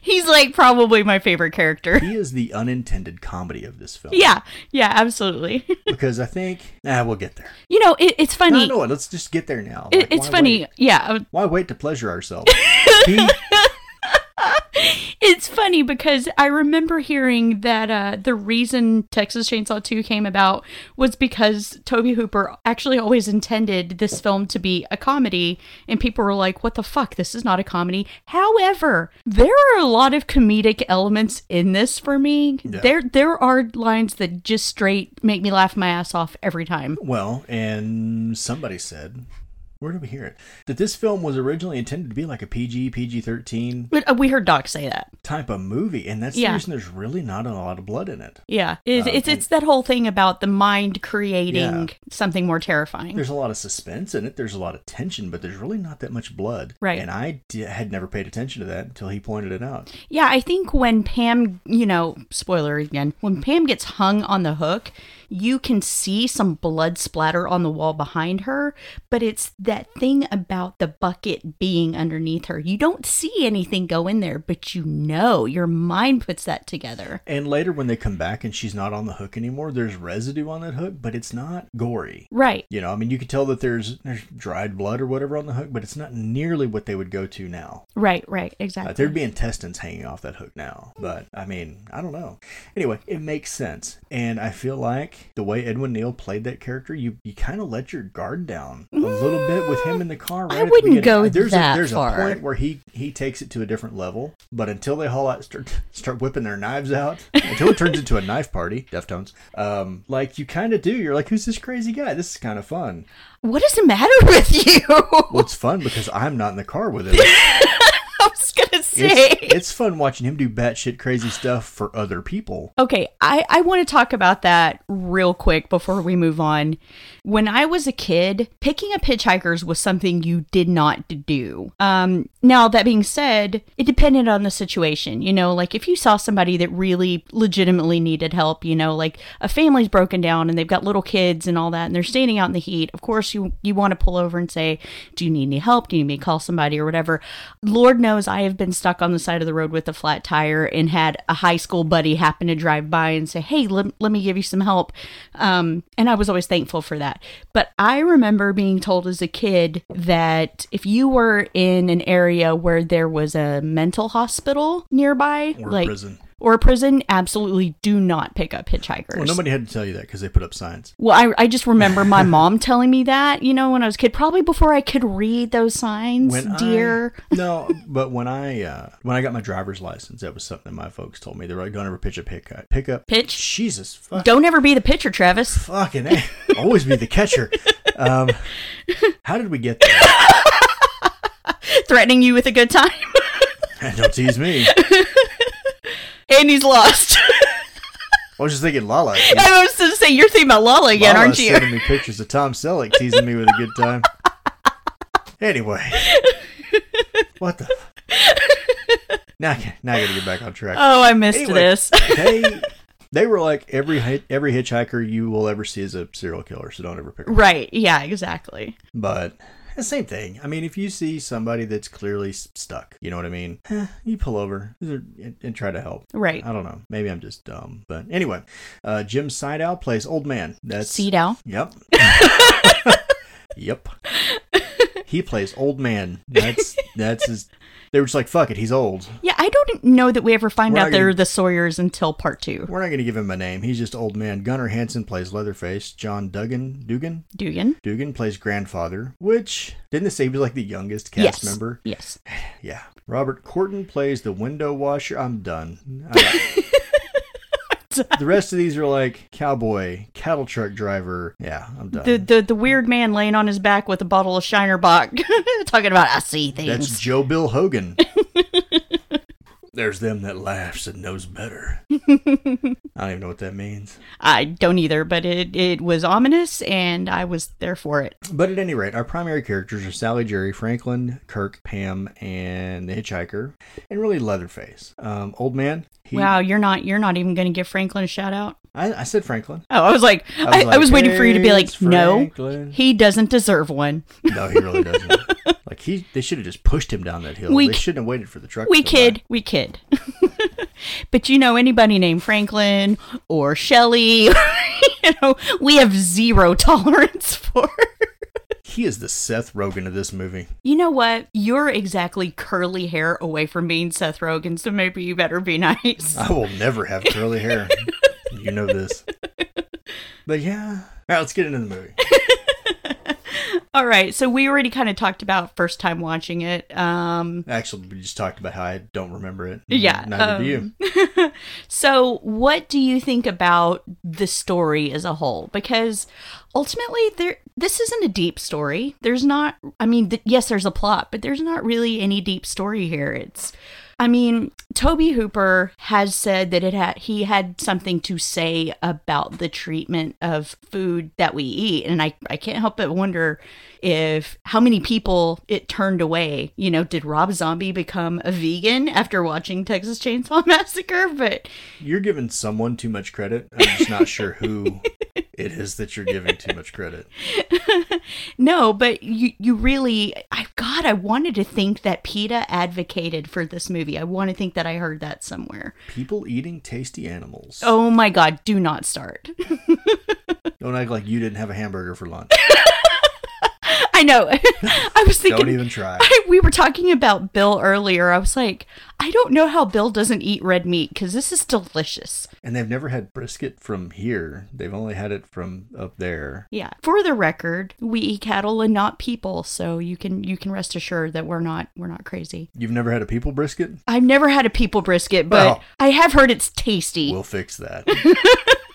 He's like probably my favorite character. he is the unintended comedy of this film. Yeah, yeah, absolutely. Because I think, ah, we'll get there. You know, it, it's funny. no, no, let's just get there now. It, Like, it's funny. wait? Yeah, Why wait to pleasure ourselves? He- it's funny because I remember hearing that uh, the reason Texas Chainsaw 2 came about was because Tobe Hooper actually always intended this film to be a comedy, and people were like, what the fuck? This is not a comedy. However, there are a lot of comedic elements in this for me. Yeah. There, there are lines that just straight make me laugh my ass off every time. well, and somebody said, where did we hear it? That this film was originally intended to be like a PG, PG 13 uh, we heard Doc say that. type of movie, and that's Yeah. the reason there's really not a lot of blood in it. Yeah, it's, Um, it's, it's that whole thing about the mind creating Yeah. something more terrifying. There's a lot of suspense in it, there's a lot of tension, but there's really not that much blood. Right. And I had never paid attention to that until he pointed it out. Yeah, I think when Pam, you know, spoiler again, when Pam gets hung on the hook, you can see some blood splatter on the wall behind her, but it's that thing about the bucket being underneath her. You don't see anything go in there, but you know, your mind puts that together. And later, when they come back and she's not on the hook anymore, there's residue on that hook, but it's not gory. Right. You know, I mean, you could tell that there's there's dried blood or whatever on the hook, but it's not nearly what they would go to now. Right, right, Uh, exactly. there'd be intestines hanging off that hook now, but I mean, I don't know. Anyway, it makes sense, and I feel like the way Edwin Neal played that character, you you kind of let your guard down a little bit with him in the car. Right I at wouldn't beginning. go there's that a, There's far. a point where he he takes it to a different level, but until they haul out, start start whipping their knives out until it turns into a knife party. Deftones. Um, like you kind of do. You're like, who's this crazy guy? This is kind of fun. What is the matter with you? Well, it's fun because I'm not in the car with him. I was gonna say. It's, it's fun watching him do batshit crazy stuff for other people. Okay, I, I want to talk about that real quick before we move on. When I was a kid, picking up hitchhikers was something you did not do. Um, now, that being said, it depended on the situation. You know, like if you saw somebody that really legitimately needed help, you know, like a family's broken down and they've got little kids and all that, and they're standing out in the heat, of course, you, you want to pull over and say, Do you need any help? Do you need me to call somebody or whatever? Lord knows I have been stuck on the side of the road with a flat tire and had a high school buddy happen to drive by and say, Hey, let, let me give you some help. Um, and I was always thankful for that. But I remember being told as a kid that if you were in an area where there was a mental hospital nearby, Or like prison. Or a prison, absolutely do not pick up hitchhikers. Well, nobody had to tell you that because they put up signs. Well, I, I just remember my mom telling me that, you know, when I was a kid, probably before I could read those signs, When I- dear. no, but when I uh, when I got my driver's license, that was something my folks told me. They were like, "Don't ever pitch a pick pick up Pitch? Jesus, fuck, Don't ever be the pitcher, Travis. fucking A. always be the catcher." Um, how did we get there? Threatening you with a good time. Don't tease me. And he's lost. I was just thinking, Lala. I was to say, you're thinking about Lala again, Lala's aren't you? sending me pictures of Tom Selleck teasing me with a good time. Anyway, what the? Now, now I got to get back on track. Oh, I missed Anyway. this. they they were like every every hitchhiker you will ever see is a serial killer, so don't ever pick. right. Yeah, exactly. But the same thing. I mean, if you see somebody that's clearly stuck, you know what I mean. eh, you pull over and, and try to help. Right. I don't know. Maybe I'm just dumb, but anyway, uh, Jim Siedow plays old man. That's Cedow. Yep. yep. He plays old man. That's that's his. They were just like, "Fuck it, he's old." Yeah, I don't know that we ever find We're out not they're the Sawyers until part two. We're not going to give him a name. He's just old man. Gunnar Hansen plays Leatherface. John Duggan, Dugan, Dugan? Dugan plays grandfather. Which didn't they say he was like the youngest cast Yes. member? Yes. Yeah. Robert Courtin plays the window washer. I'm done. The rest of these are like cowboy, cattle truck driver. Yeah, I'm done. The, the the weird man laying on his back with a bottle of Shiner Bock talking about I see things. That's Joe Bill Hogan. There's them that laughs and knows better. I don't even know what that means. I don't either, but it, it was ominous and I was there for it. But at any rate, our primary characters are Sally, Jerry, Franklin, Kirk, Pam, and the hitchhiker, and really Leatherface. Um, old man. He, wow, you're not you're not even going to give Franklin a shout out. I, I said Franklin. Oh, I was like, I, I like, was waiting for you to be like, no, Franklin." he doesn't deserve one. No, he really doesn't. like he, they should have just pushed him down that hill. We they shouldn't have waited for the truck. We go by. we kid. but you know, anybody named Franklin or Shelley, you know, we have zero tolerance for. He is the Seth Rogen of this movie. You know what? You're exactly curly hair away from being Seth Rogen, so maybe you better be nice. I will never have curly hair. you know this. But yeah. All right, let's get into the movie. All right, so we already kind of talked about first time watching it. Um, Actually, we just talked about how I don't remember it. Yeah, Neither do you. um, so, what do you think about the story as a whole? Because ultimately, there this isn't a deep story. There's not. I mean, th- yes, there's a plot, but there's not really any deep story here. It's. I mean, Tobe Hooper has said that it had he had something to say about the treatment of food that we eat, and I I can't help but wonder if how many people it turned away. You know, did Rob Zombie become a vegan after watching Texas Chainsaw Massacre? But You're giving someone too much credit. I'm just not sure who it is that you're giving too much credit. no, but you you really I God, I wanted to think that PETA advocated for this movie. I want to think that I heard that somewhere. People eating tasty animals. Oh my God, do not start. Don't act like you didn't have a hamburger for lunch. I know. I was thinking. Don't even try. I, we were talking about Bill earlier. I was like, I don't know how Bill doesn't eat red meat because this is delicious. And they've never had brisket from here. They've only had it from up there. Yeah. For the record, we eat cattle and not people, so you can you can rest assured that we're not we're not crazy. You've never had a people brisket? I've never had a people brisket, but Well- I have heard it's tasty. We'll fix that.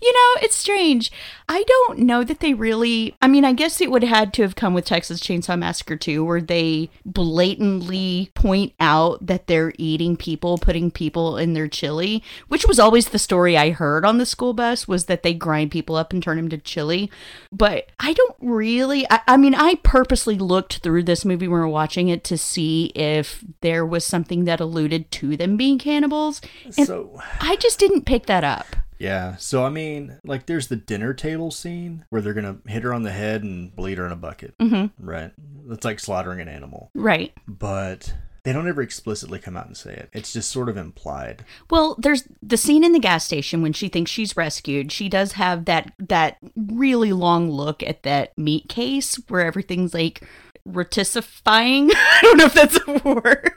You know, it's strange. I don't know that they really. I mean, I guess it would have had to have come with Texas Chainsaw Massacre 2, where they blatantly point out that they're eating people, putting people in their chili, which was always the story I heard on the school bus was that they grind people up and turn them to chili. But I don't really. I, I mean, I purposely looked through this movie when we were watching it to see if there was something that alluded to them being cannibals. And so, I just didn't pick that up. Yeah. So, I mean, like, there's the dinner table scene where they're going to hit her on the head and bleed her in a bucket. Mm-hmm. Right. That's like slaughtering an animal. Right. But they don't ever explicitly come out and say it. It's just sort of implied. Well, there's the scene in the gas station when she thinks she's rescued. She does have that that really long look at that meat case where everything's like rotisifying. I don't know if that's a word.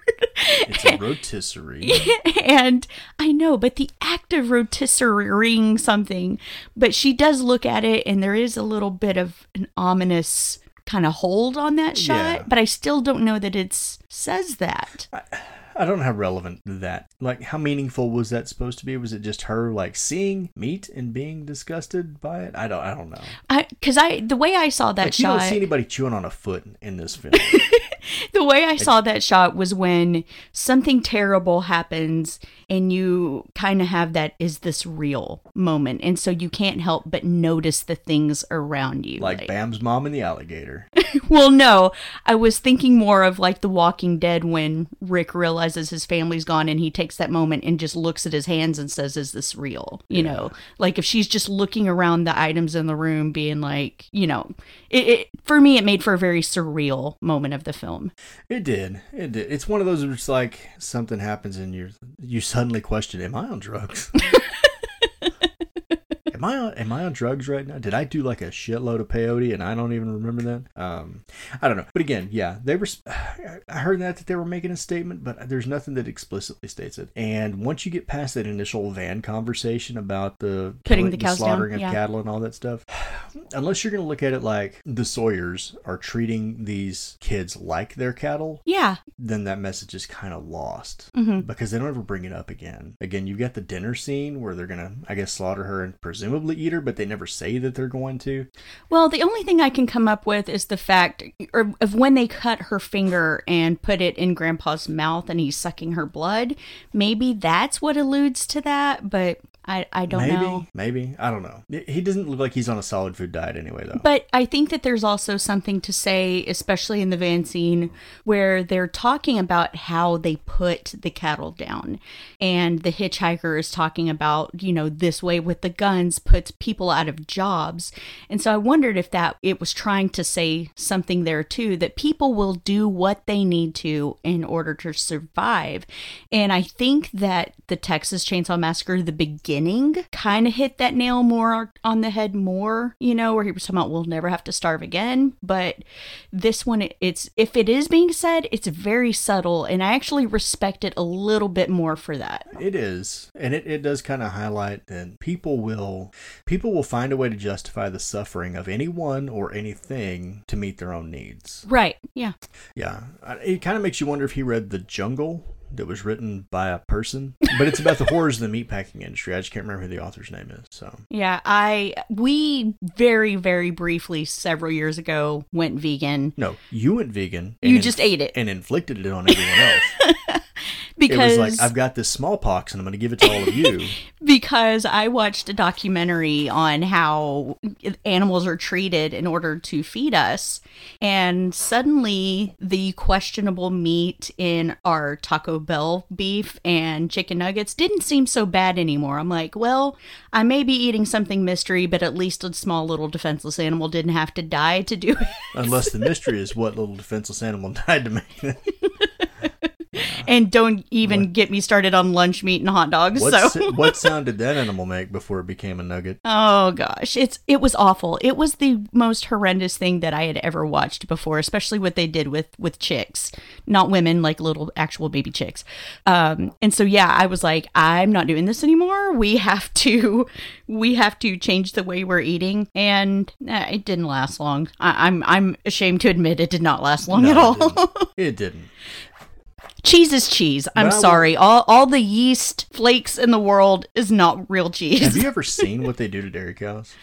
It's a rotisserie. and I know, but the act of rotisserieing something, but she does look at it and there is a little bit of an ominous kind of hold on that shot, Yeah. but I still don't know that it says that. I don't know how relevant that, like, how meaningful was that supposed to be? Was it just her like seeing meat and being disgusted by it? I don't, I don't know. I cuz I the way I saw that Like, you don't see anybody chewing on a foot in this film. the way I saw that shot was when something terrible happens and you kind of have that is this real moment and so you can't help but notice the things around you like Bam's mom and the alligator. well no I was thinking more of like the walking dead when Rick realizes his family's gone and he takes that moment and just looks at his hands and says is this real you know like if she's just looking around the items in the room being like you know it, it for me it made for a very surreal moment of the film It did. It did. It's one of those where it's like something happens and you you suddenly question, "Am I on drugs? am I on, am I on drugs right now? Did I do like a shitload of peyote and I don't even remember that? Um, I don't know. But again, yeah, they were. I heard that that they were making a statement, but there's nothing that explicitly states it. And once you get past that initial van conversation about the Putting killing- the cows down, slaughtering of yeah. cattle and all that stuff, unless you're going to look at it like the Sawyers are treating these kids like their cattle, yeah then that message is kind of lost Mhm. because they don't ever bring it up again. Again, you've got the dinner scene where they're gonna, I guess, slaughter her and presumably eat her, but they never say that they're going to. Well, the only thing I can come up with is the fact of when they cut her finger and put it in Grandpa's mouth and he's sucking her blood. Maybe that's what alludes to that, but I, I don't know. maybe, know. maybe I don't know. He doesn't look like he's on a solid food diet anyway, though. But I think that there's also something to say, especially in the van scene, where they're talking about how they put the cattle down. And the hitchhiker is talking about, you know, this way with the guns puts people out of jobs. And so I wondered if that it was trying to say something there too, that people will do what they need to in order to survive. And I think that the Texas Chainsaw Massacre, the beginning, kind of hit that nail more on the head more, you know, where he was talking about we'll never have to starve again. But this one, it's if it is being said, it's very subtle, and I actually respect it a little bit more for that. It is, and it, it does kind of highlight that people will people will find a way to justify the suffering of anyone or anything to meet their own needs. Right. Yeah. Yeah, it kind of makes you wonder if he read The Jungle that was written by a person, but it's about the horrors of the meatpacking industry. I just can't remember who the author's name is. So Yeah. I, we very, very briefly several years ago went vegan no, you went vegan. You just ate it. and inflicted it on everyone else. because it was like I've got this smallpox and I'm going to give it to all of you. because I watched a documentary on how animals are treated in order to feed us. And suddenly, the questionable meat in our Taco Bell beef and chicken nuggets didn't seem so bad anymore. I'm like, well, I may be eating something mystery, but at least a small little defenseless animal didn't have to die to do it. Unless the mystery is what little defenseless animal died to make it. and don't even get me started on lunch meat and hot dogs. What, so what sound did that animal make before it became a nugget? Oh gosh, it's it was awful. It was the most horrendous thing that I had ever watched before, especially what they did with with chicks, not women, like little actual baby chicks. Um, and so yeah, I was like, I'm not doing this anymore. We have to, we have to change the way we're eating, and eh, it didn't last long. I, I'm I'm ashamed to admit it did not last long No, at it all. didn't. It didn't. Cheese is cheese. I'm will- sorry. All all the yeast flakes in the world is not real cheese. Have you ever seen what they do to dairy cows?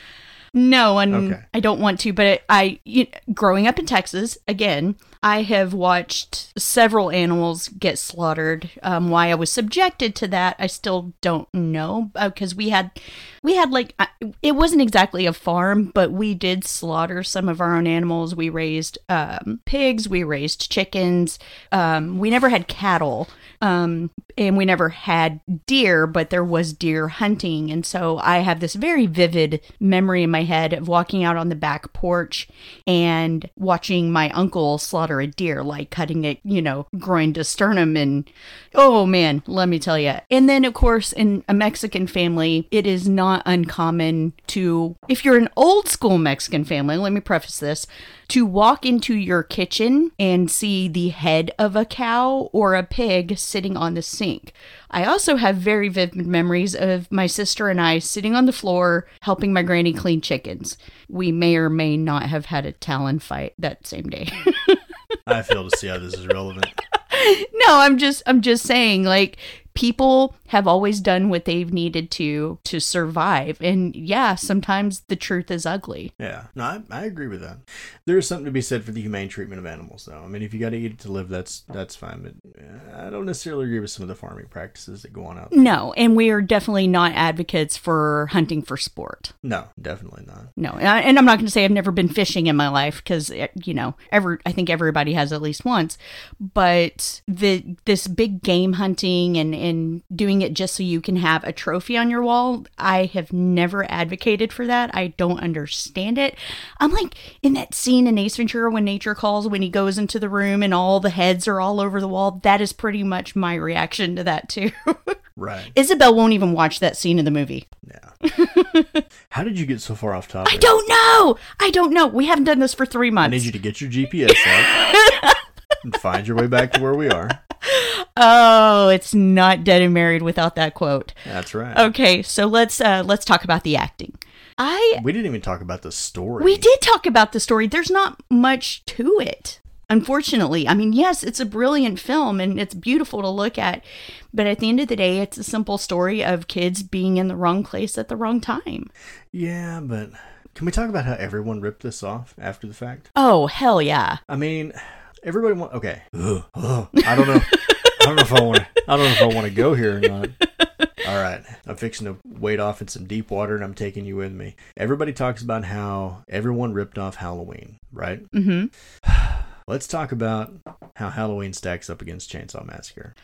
No, and Okay. I don't want to, but I, you, growing up in Texas, again, I have watched several animals get slaughtered. Um, why I was subjected to that, I still don't know because we had, we had like, it wasn't exactly a farm, but we did slaughter some of our own animals. We raised um, pigs, we raised chickens. Um, we never had cattle. Um, and we never had deer, but there was deer hunting. And so I have this very vivid memory in my head of walking out on the back porch and watching my uncle slaughter a deer, like cutting it, you know, groin to sternum. And oh man, let me tell you. And then, of course, in a Mexican family, it is not uncommon to, if you're an old school Mexican family, let me preface this, to walk into your kitchen and see the head of a cow or a pig sitting on the sink. I also have very vivid memories of my sister and I sitting on the floor helping my granny clean chickens. We may or may not have had a talon fight that same day. I fail to see how this is relevant. no, I'm just I'm just saying like people have always done what they've needed to to survive and yeah, sometimes the truth is ugly. Yeah, no, I, I agree with that. There is something to be said for the humane treatment of animals, though. I mean, if you got to eat it to live, that's that's fine. But I don't necessarily agree with some of the farming practices that go on out there. No, and we are definitely not advocates for hunting for sport. No, definitely not. No, and I- and I'm not going to say I've never been fishing in my life because eh, you know, every I think everybody has at least once. But the this big game hunting and and doing it just so you can have a trophy on your wall, I have never advocated for that. I don't understand it. I'm like in that scene in Ace Ventura when nature calls when he goes into the room and all the heads are all over the wall. That is pretty much my reaction to that too. Right. Isabel won't even watch that scene in the movie. Yeah. How did you get so far off topic? I don't know. I don't know. We haven't done this for three months. I need you to get your GPS out and find your way back to where we are. Oh, it's not dead and married without that quote. That's right. Okay, so let's uh let's talk about the acting. I We didn't even talk about the story. we did talk about the story. There's not much to it. Unfortunately, I mean, yes, it's a brilliant film and it's beautiful to look at, but at the end of the day, it's a simple story of kids being in the wrong place at the wrong time. Yeah, but can we talk about how everyone ripped this off after the fact? Oh, hell yeah. I mean, everybody want okay. Ugh, ugh. I don't know. I don't know if I want. I don't know if I want to go here or not. All right, I'm fixing to wade off in some deep water, and I'm taking you with me. Everybody talks about how everyone ripped off Halloween, right? Mm-hmm. Let's talk about how Halloween stacks up against Chainsaw Massacre.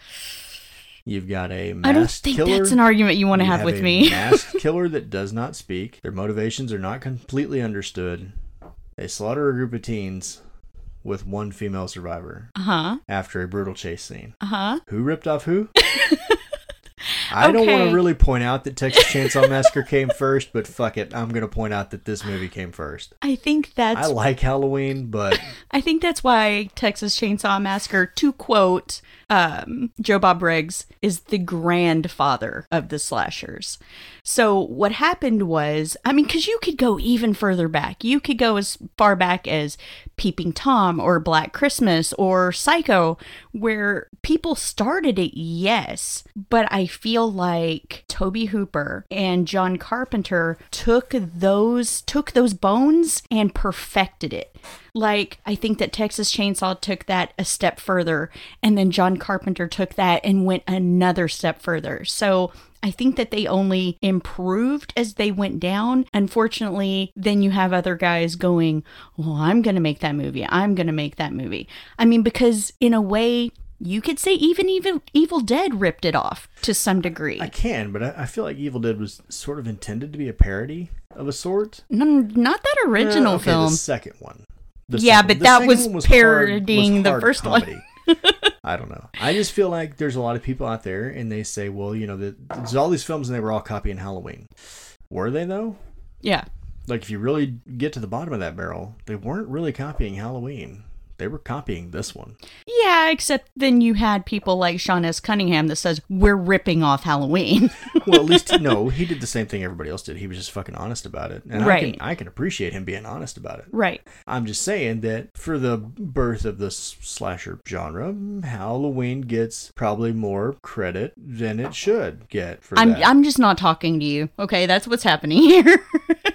You've got a I don't think killer. that's an argument you want to You have, with a me. masked killer that does not speak. Their motivations are not completely understood. They slaughter a group of teens with one female survivor Uh-huh. after a brutal chase scene. Uh-huh. Who ripped off who? I don't want to really point out that Texas Chainsaw Massacre came first, but fuck it, I'm gonna point out that this movie came first. I think that's I like Halloween, but I think that's why Texas Chainsaw Massacre, to quote um, Joe Bob Briggs, is the grandfather of the slashers. So what happened was, I mean, because you could go even further back. You could go as far back as Peeping Tom or Black Christmas or Psycho, where people started it, yes, but I feel like Tobe Hooper and John Carpenter took those took those bones and perfected it. Like, I think that Texas Chainsaw took that a step further, and then John Carpenter took that and went another step further. So I think that they only improved as they went down. Unfortunately, then you have other guys going, Well, I'm going to make that movie. I'm going to make that movie. I mean, because in a way, you could say even even Evil Dead ripped it off to some degree. I can. But I, I feel like Evil Dead was sort of intended to be a parody of a sort. no, not that original Uh, okay, film. The second one. Yeah, second- but the that second was one hard- parodying was the first one. I don't know. I just feel like there's a lot of people out there, and they say, well, you know, the, there's all these films, and they were all copying Halloween. Were they though? Yeah. Like, if you really get to the bottom of that barrel, they weren't really copying Halloween. They were copying this one. Yeah, except then you had people like Sean S. Cunningham that says we're ripping off Halloween. Well, at least no, he did the same thing everybody else did. He was just fucking honest about it, and I can I can appreciate him being honest about it. right. I'm just saying that for the birth of the slasher genre, Halloween gets probably more credit than it should get for I'm that. I'm just not talking to you. Okay, that's what's happening here.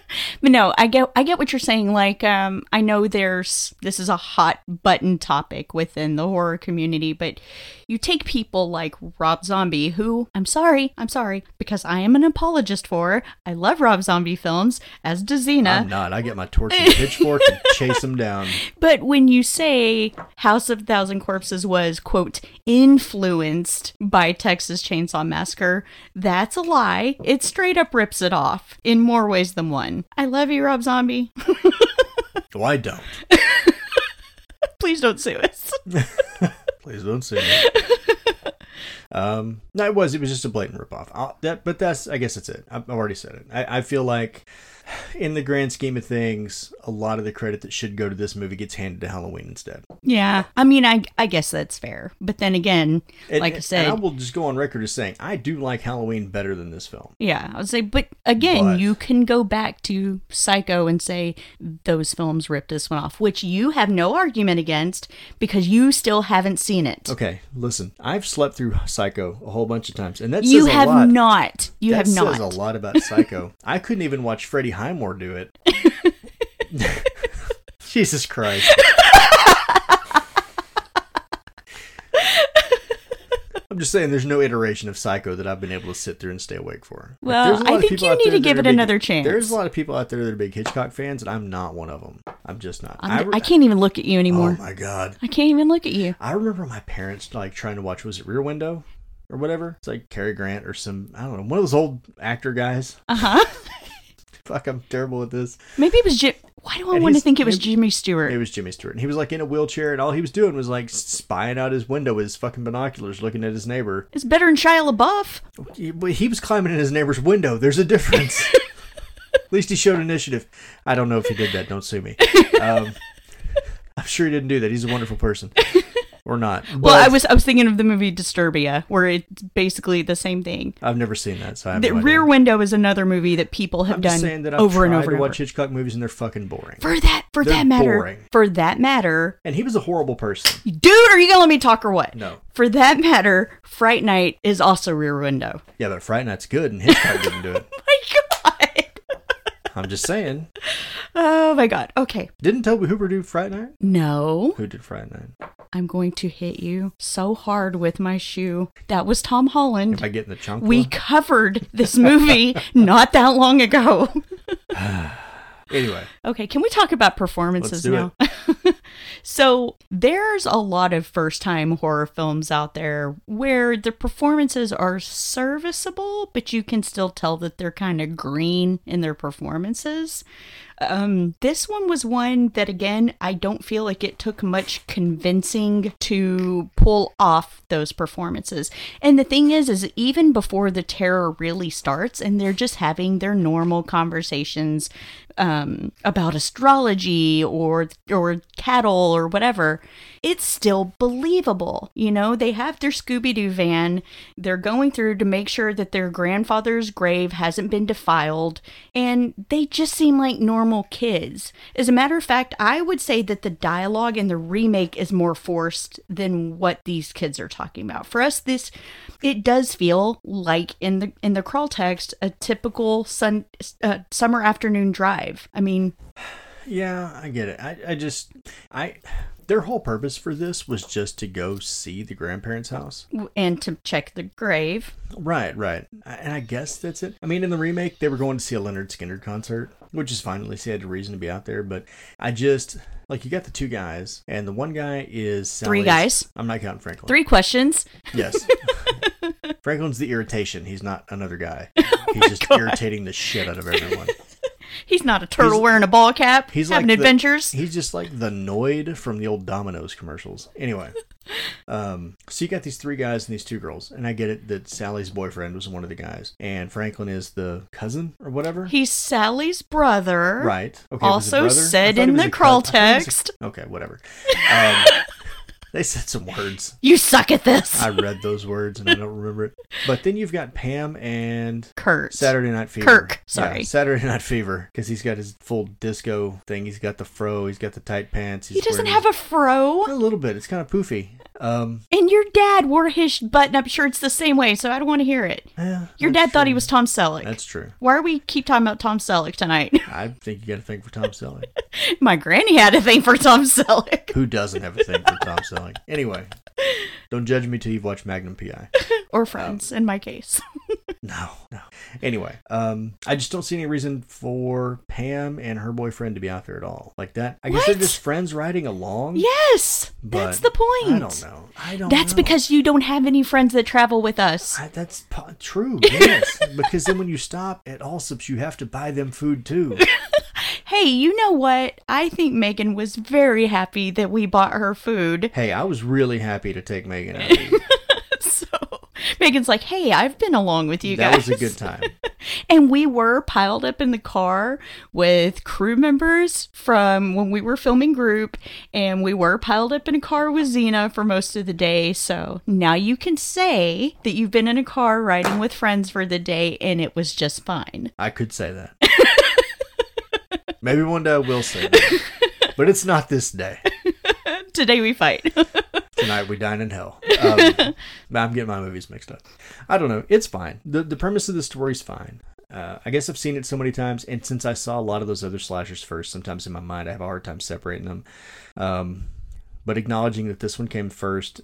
but no, I get I get what you're saying. Like, um, I know there's this is a hot button topic within the horror community, but you take people like Rob Zombie, who I'm sorry, I'm sorry, because I am an apologist for. I love Rob Zombie films, as does Xena. I'm not. I get my torch and pitchfork and chase them down. But when you say House of a Thousand Corpses was, quote, influenced by Texas Chainsaw Massacre, that's a lie. It straight up rips it off in more ways than one. I love you, Rob Zombie. Well, I don't. Please don't sue us. Please don't say that. um, no, it was. It was just a blatant ripoff. I'll, that, but that's. I guess that's it. I've I've already said it. I, I feel like, in the grand scheme of things, a lot of the credit that should go to this movie gets handed to Halloween instead. Yeah, I mean, I I guess that's fair. But then again, And- like I said, I will just go on record as saying I do like Halloween better than this film. Yeah, I would say, but again, But- you can go back to Psycho and say those films ripped this one off, which you have no argument against because you still haven't seen it. Okay, listen. I've slept through Psycho a whole bunch of times, and that you have lot. not. You that have not. says a lot about Psycho. I couldn't even watch Freddie Highmore do it. Jesus Christ. I'm just saying, there's no iteration of Psycho that I've been able to sit through and stay awake for. Well, lot I think you need to give it big- another chance. There's a lot of people out there that are big Hitchcock fans, and I'm not one of them. I'm just not. I'm, re- I can't even look at you anymore. Oh my god. I can't even look at you. I remember my parents like trying to watch was it Rear Window or whatever. It's like Cary Grant or some I don't know one of those old actor guys. Uh huh. Fuck, I'm terrible at this. Maybe it was Jim. Why do I And want to think it was maybe- Jimmy Stewart? It was Jimmy Stewart, and he was like in a wheelchair, and all he was doing was like spying out his window with his fucking binoculars, looking at his neighbor. It's better than Shia LaBeouf. He, he was climbing in his neighbor's window. There's a difference. at least he showed initiative. I don't know if he did that. Don't sue me. Um, I'm sure he didn't do that. He's a wonderful person, or not. Well, I was I was thinking of the movie Disturbia, where it's basically the same thing. I've never seen that, so I have The no. Rear Window is another movie that people have I'm done saying that I've over and over to and over. watch Hitchcock movies, and they're fucking boring. For that, for They're that matter, boring. for that matter, And he was a horrible person. dude, are you gonna let me talk or what? No. For that matter, Fright Night is also Rear Window. Yeah, but Fright Night's good, and Hitchcock didn't do it. Oh my God. I'm just saying. Oh my God. Okay. Didn't Tobe Hooper do Fright Night? No, Who did Fright Night? I'm going to hit you so hard with my shoe. That was Tom Holland. If I get the chunk. We covered this movie not that long ago. Anyway, Okay, can we talk about performances now? so, there's a lot of first time horror films out there where the performances are serviceable, but you can still tell that they're kind of green in their performances. Um, this one was one that, again, I don't feel like it took much convincing to pull off those performances. And the thing is, is even before the terror really starts, and they're just having their normal conversations um, about astrology or or cattle or whatever, it's still believable. You know, they have their Scooby Doo van. They're going through to make sure that their grandfather's grave hasn't been defiled, and they just seem like normal kids. As a matter of fact, I would say that the dialogue in the remake is more forced than what these kids are talking about. For us, this it does feel like in the in the crawl text a typical sun uh, summer afternoon drive. I mean, yeah, I get it. I, I just, I, their whole purpose for this was just to go see the grandparents' house. and to check the grave. Right, right. And I guess that's it. I mean, in the remake, they were going to see a Lynyrd Skynyrd concert, which is fine. At least he had a reason to be out there. But I just, like, you got the two guys, and the one guy is Three guys. I'm not counting Franklin. Three questions. Yes. Franklin's the irritation. He's not another guy. Oh He's just irritating the shit out of everyone. He's not a turtle He's- wearing a ball cap. He's having like the- adventures. He's just like the Noid from the old Domino's commercials. Anyway, Um, so you got these three guys and these two girls, and I get it that Sally's boyfriend was one of the guys, and Franklin is the cousin or whatever. He's Sally's brother. right. Okay. Also brother? Said in the crawl cou- I thought it was a- text. Okay, whatever. Um, they said some words. You suck at this. I read those words and I don't remember it. But then you've got Pam and Kurt. Saturday Night Fever. Kirk, Yeah, sorry. Saturday Night Fever because he's got his full disco thing. He's got the fro. He's got the tight pants. He doesn't have a fro. a little bit. It's kind of poofy. Um, And your dad wore his button up shirts the same way, so I don't want to hear it. yeah, Your dad thought he was Tom Selleck. That's true. Why are we keep talking about Tom Selleck tonight? I think you got to think for Tom Selleck. My granny had a thing for Tom Selleck. Who doesn't have a thing for Tom Selleck? Anyway, don't judge me till you've watched Magnum PI. Or friends, in my case. No, no. Anyway, um, I just don't see any reason for Pam and her boyfriend to be out there at all like that. I guess they're just friends riding along. yes! but That's the point. I don't know. I don't. That's know. because you don't have any friends that travel with us. I, that's po- true. Yes, because then when you stop at Allsup's, you have to buy them food too. Hey, you know what? I think Megan was very happy that we bought her food. Hey, I was really happy to take Megan out. So Megan's like, hey, I've been along with you That guys. That was a good time. And we were piled up in the car with crew members from when we were filming group, and we were piled up in a car with Xena for most of the day. So now you can say that you've been in a car riding with friends for the day and it was just fine. I could say that. Maybe one day I will say that. But it's not this day. Today we fight. Tonight we dine in hell. Um, I'm getting my movies mixed up. I don't know. It's fine. The the premise of the story's fine. Uh, I guess I've seen it so many times, and since I saw a lot of those other slashers first, sometimes in my mind I have a hard time separating them. Um, but acknowledging that this one came first,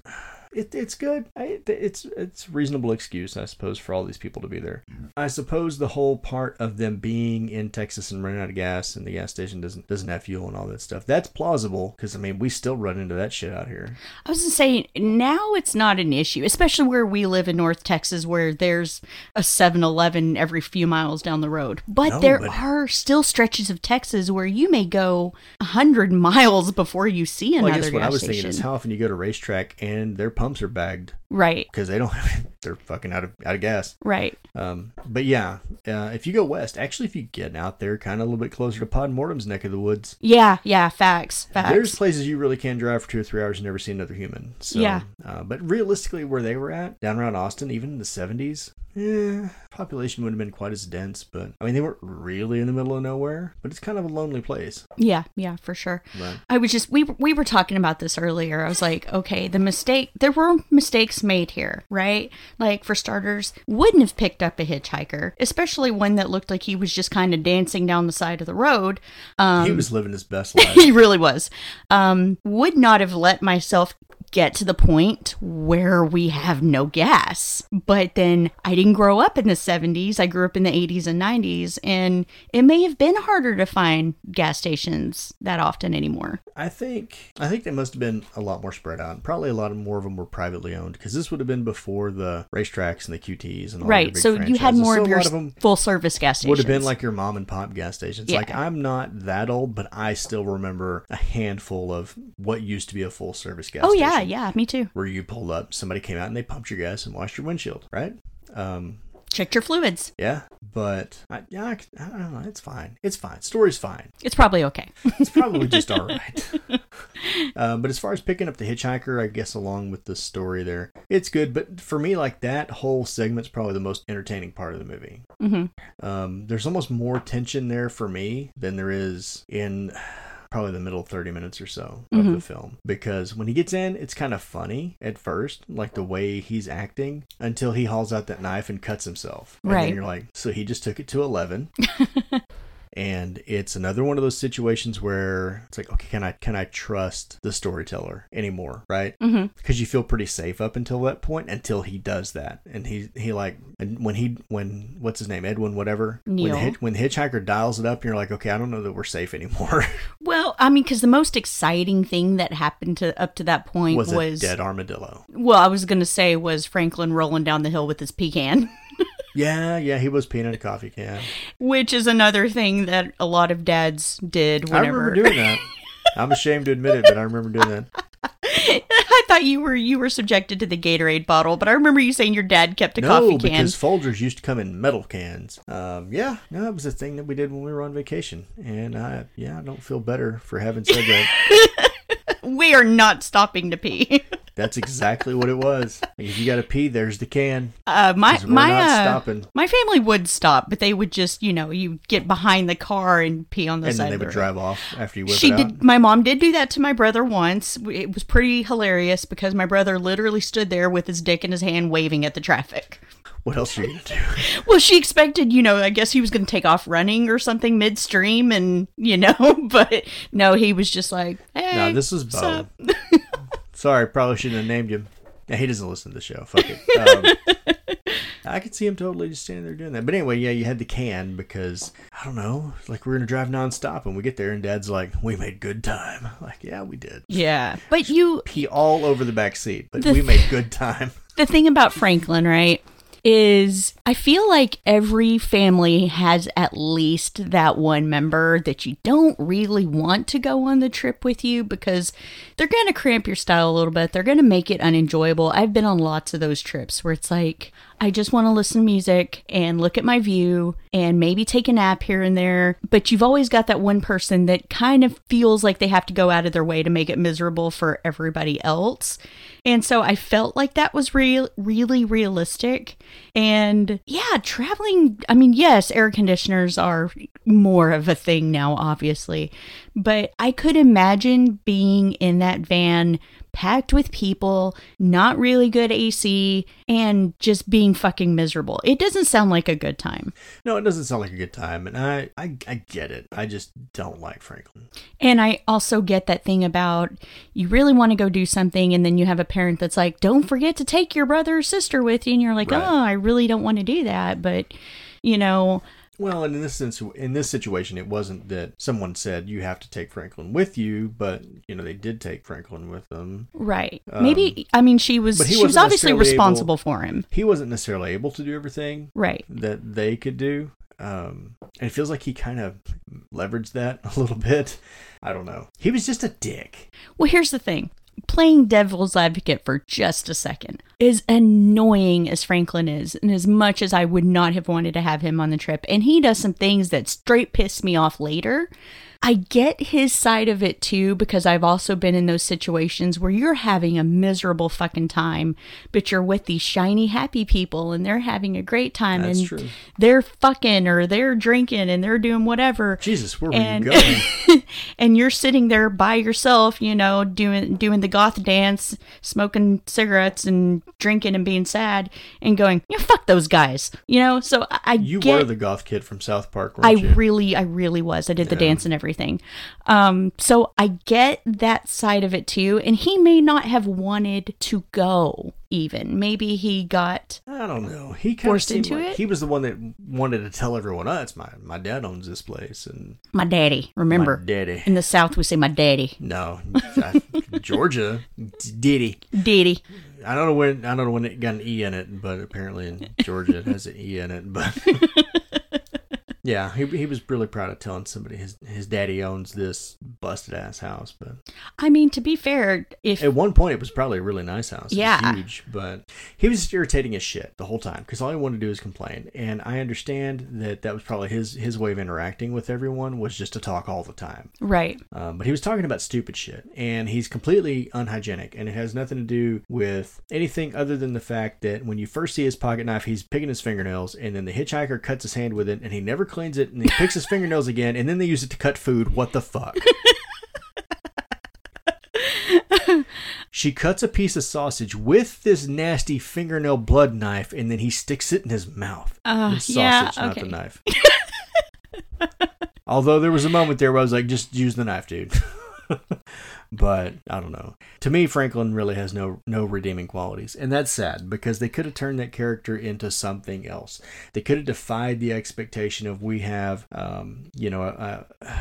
it, it's good. I, it's it's reasonable excuse, I suppose, for all these people to be there. I suppose the whole part of them being in Texas and running out of gas, and the gas station doesn't doesn't have fuel and all that stuff. That's plausible because I mean we still run into that shit out here. I was gonna say now it's not an issue, especially where we live in North Texas, where there's a 7-Eleven every few miles down the road. But No, there but- are still stretches of Texas where you may go hundred miles before you see Well, another I guess what gas I was station. thinking is how often you go to RaceTrac and their pumps are bagged right, because they don't have they're fucking out of out of gas. right. Um, but yeah, uh, if you go west, actually, if you get out there, kind of a little bit closer to Podmortem's neck of the woods, Yeah, yeah. Facts, facts. there's places you really can drive for two or three hours and never see another human. So, Yeah. Uh, but realistically, where they were at, down around Austin, even in the 70s, eh, population wouldn't have been quite as dense. But I mean, they weren't really in the middle of nowhere, but it's kind of a lonely place. yeah, yeah, for sure. But I was just we we were talking about this earlier. I was like, okay, the mistake there were mistakes made here, right? Like for starters, wouldn't have picked up a hitchhiker, especially one that looked like he was just kind of dancing down the side of the road. Um he was living his best life. he really was. Um would not have let myself get to the point where we have no gas. But then I didn't grow up in the 70s. I grew up in the 80s and 90s and it may have been harder to find gas stations that often anymore. I think I think they must have been a lot more spread out. Probably a lot more of them were privately owned because this would have been before the RaceTracs and the QTs and all the Right. So you had more So of your of full service gas stations. would have been like your mom and pop gas stations. Yeah. Like I'm not that old, but I still remember a handful of what used to be a full service gas Oh station. yeah, yeah, me too. Where you pulled up, somebody came out and they pumped your gas and washed your windshield, right? Um, Check your fluids. yeah, but I, yeah, I, I don't know. It's fine. It's fine. Story's fine. It's probably okay. It's probably just all right. Uh, but as far as picking up the hitchhiker, I guess along with the story there, it's good. But for me, like that whole segment's probably the most entertaining part of the movie. hmm Um, there's almost more tension there for me than there is in probably the middle 30 minutes or so of the mm-hmm. film. Because when he gets in it's kind of funny at first like the way he's acting until he hauls out that knife and cuts himself. And Right. then you're like so he just took it to 11 and it's another one of those situations where it's like okay can i can i trust the storyteller anymore right? Hmm because you feel pretty safe up until that point until he does that. And he he like and when he when what's his name? Edwin whatever when the, when the hitchhiker dials it up you're like okay i don't know that we're safe anymore. Well, I mean, because the most exciting thing that happened to up to that point was, was, a dead armadillo? Well, I was gonna say was Franklin rolling down the hill with his pecan, yeah yeah he was peeing in a coffee can which is another thing that a lot of dads did I remember doing that. I'm ashamed to admit it but i remember doing that I thought you were you were subjected to the Gatorade bottle, but I remember you saying your dad kept a no, coffee can. because Folgers used to come in metal cans. Um, yeah, no, that was a thing that we did when we were on vacation, and I, yeah, I don't feel better for having said that. we are not stopping to pee. That's exactly what it was. If you got to pee, there's the can. Uh, my my uh, my family would stop, but they would just you know you get behind the car and pee on the And side then they would road. drive off after you whip She did. My mom did do that to my brother once. It was pretty hilarious because my brother literally stood there with his dick in his hand, waving at the traffic. What else are you gonna do? Well, she expected, you know, I guess he was going to take off running or something midstream, and you know, but no, he was just like, "Hey, no, this is Bo. sup?" Sorry, probably shouldn't have named him. Yeah, he doesn't listen to the show. Fuck it. Um, I could see him totally just standing there doing that. But anyway, yeah, you had the can because I don't know, like we're gonna drive nonstop, and we get there, and Dad's like, "We made good time." Like, yeah, we did. Yeah, but you, Pee all over the back seat, but The we made good time. the thing about Franklin, right, is I feel like every family has at least that one member that you don't really want to go on the trip with you because they're going to cramp your style a little bit. They're going to make it unenjoyable. I've been on lots of those trips where it's like, I just want to listen to music and look at my view and maybe take a nap here and there. But you've always got that one person that kind of feels like they have to go out of their way to make it miserable for everybody else. And so I felt like that was real, really realistic. And yeah, traveling, I mean, yes, air conditioners are more of a thing now, obviously. But I could imagine being in that van packed with people, not really good AC, and just being fucking miserable. It doesn't sound like a good time. No, it doesn't sound like a good time, and I, I, I get it. I just don't like Franklin. And I also get that thing about you really want to go do something, and then you have a parent that's like, don't forget to take your brother or sister with you. And you're like, Right. oh, I really don't want to do that. But, you know, Well, and in this sense, in this situation, it wasn't that someone said you have to take Franklin with you, but you know they did take Franklin with them. right. Um, Maybe, I mean, she was, she was obviously responsible for him. He wasn't necessarily able to do everything Right. that they could do. Um, and it feels like he kind of leveraged that a little bit. I don't know. He was just a dick. Well, here's the thing playing devil's advocate for just a second. As annoying as Franklin is, and as much as I would not have wanted to have him on the trip, and he does some things that straight piss me off later. I get his side of it too because I've also been in those situations where you're having a miserable fucking time, but you're with these shiny happy people and they're having a great time That's and true. they're fucking or they're drinking and they're doing whatever Jesus, where were and you going? and you're sitting there by yourself, you know, doing doing the goth dance, smoking cigarettes and drinking and being sad and going, yeah, fuck those guys, you know. So I, I You get, were the goth kid from South Park, weren't I you? really, I really was. I did the dance and everything. Um, so I get that side of it too. And he may not have wanted to go. Even maybe he got I don't know. He kind Forced of into like it? he was the one that wanted to tell everyone, "Oh, it's my my dad owns this place," and my daddy. Remember, my daddy. in the South we say my daddy, No, I- Georgia, Diddy. daddy. I don't know when I don't know when it got an e in it, but apparently in Georgia it has an e in it. But yeah, he he was really proud of telling somebody his his daddy owns this busted ass house. But I mean, to be fair, if at one point it was probably a really nice house. Yeah. huge. But he was just irritating as shit the whole time because all he wanted to do was complain. And I understand that that was probably his his way of interacting with everyone was just to talk all the time. right, Um, but he was talking about stupid shit, and he's completely unhygienic, and it has nothing to do with anything other than the fact that when you first see his pocket knife, he's picking his fingernails, and then the hitchhiker cuts his hand with it, and he never cleans it, and he picks his fingernails again, and then they use it to cut food. What the fuck? she cuts a piece of sausage with this nasty fingernail blood knife, and then he sticks it in his mouth. Uh, the sausage, yeah, not okay. the knife. Although there was a moment there where I was like, just use the knife, dude. but I don't know. To me, Franklin really has no no redeeming qualities, and that's sad because they could have turned that character into something else. They could have defied the expectation of we have, um, you know, uh,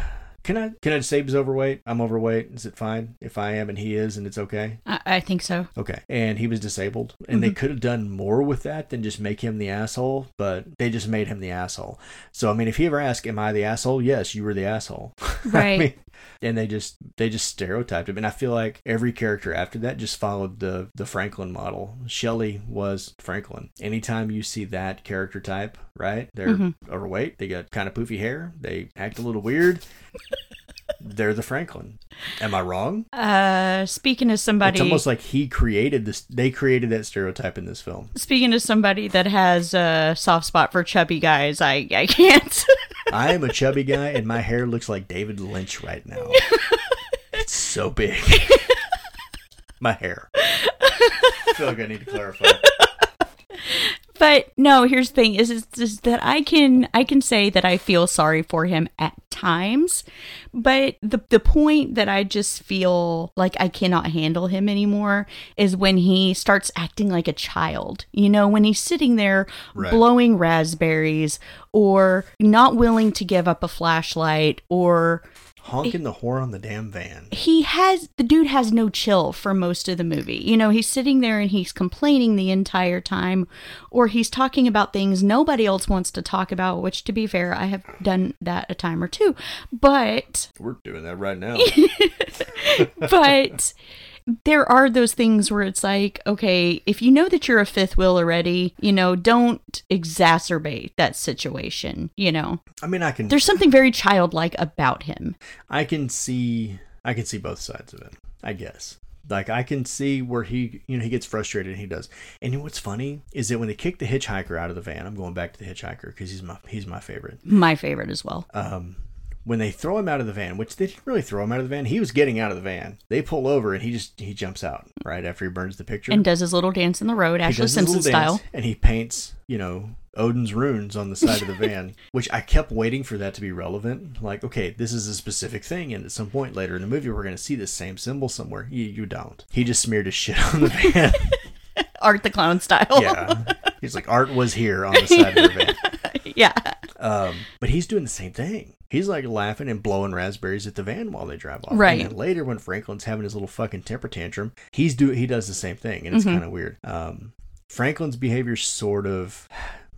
can I can I say he's overweight? I'm overweight. Is it fine if I am and he is, and it's okay? I, I think so. Okay. And he was disabled. And they could have done more with that than just make him the asshole, but they just made him the asshole. So, I mean, if he ever asked, Am I the asshole? Yes, you were the asshole. Right. mean, and they just they just stereotyped him. And i feel like every character after that just followed the the franklin model. Shelley was franklin. Anytime you see that character type right they're Mhm. overweight. They got kind of poofy hair. They act a little weird they're the franklin. Am i wrong? Uh, speaking of somebody, it's almost like he created this they created that stereotype in this film. Speaking of somebody that has a soft spot for chubby guys, I I can't. i am a chubby guy and my hair looks like david lynch right now. It's so big. My hair. I feel like i need to clarify But no, here's the thing: is, is is that I can I can say that I feel sorry for him at times, but the the point that I just feel like I cannot handle him anymore is when he starts acting like a child. You know, when he's sitting there Right. blowing raspberries or not willing to give up a flashlight or honking the horn on the damn van. he has the dude has no chill for most of the movie. You know, he's sitting there and he's complaining the entire time or he's talking about things nobody else wants to talk about, which to be fair, I have done that a time or two. But We're doing that right now. but there are those things where it's like, okay, if you know that you're a fifth wheel already, you know, don't exacerbate that situation, you know. I mean, I can There's something very childlike about him. I can see I can see both sides of it. I guess. Like I can see where he, you know, he gets frustrated and he does. And what's funny is that when they kick the hitchhiker out of the van, I'm going back to the hitchhiker because he's my he's my favorite. My favorite as well. Um, when they throw him out of the van, which they didn't really throw him out of the van, he was getting out of the van. They pull over and he just he jumps out right after he burns the picture. And does his little dance in the road, Ashlee Simpson style. and he paints, you know, Odin's runes on the side of the van, which I kept waiting for that to be relevant. Like, okay, this is a specific thing, and at some point later in the movie, we're going to see this same symbol somewhere. You, you don't. He just smeared his shit on the van. Art the clown style. yeah, he's like, art was here on the side of the van. yeah. Um, but he's doing the same thing. He's like laughing and blowing raspberries at the van while they drive off. Right. And then later, when Franklin's having his little fucking temper tantrum, he's do he does the same thing, and it's kind of weird. Um, Franklin's behavior sort of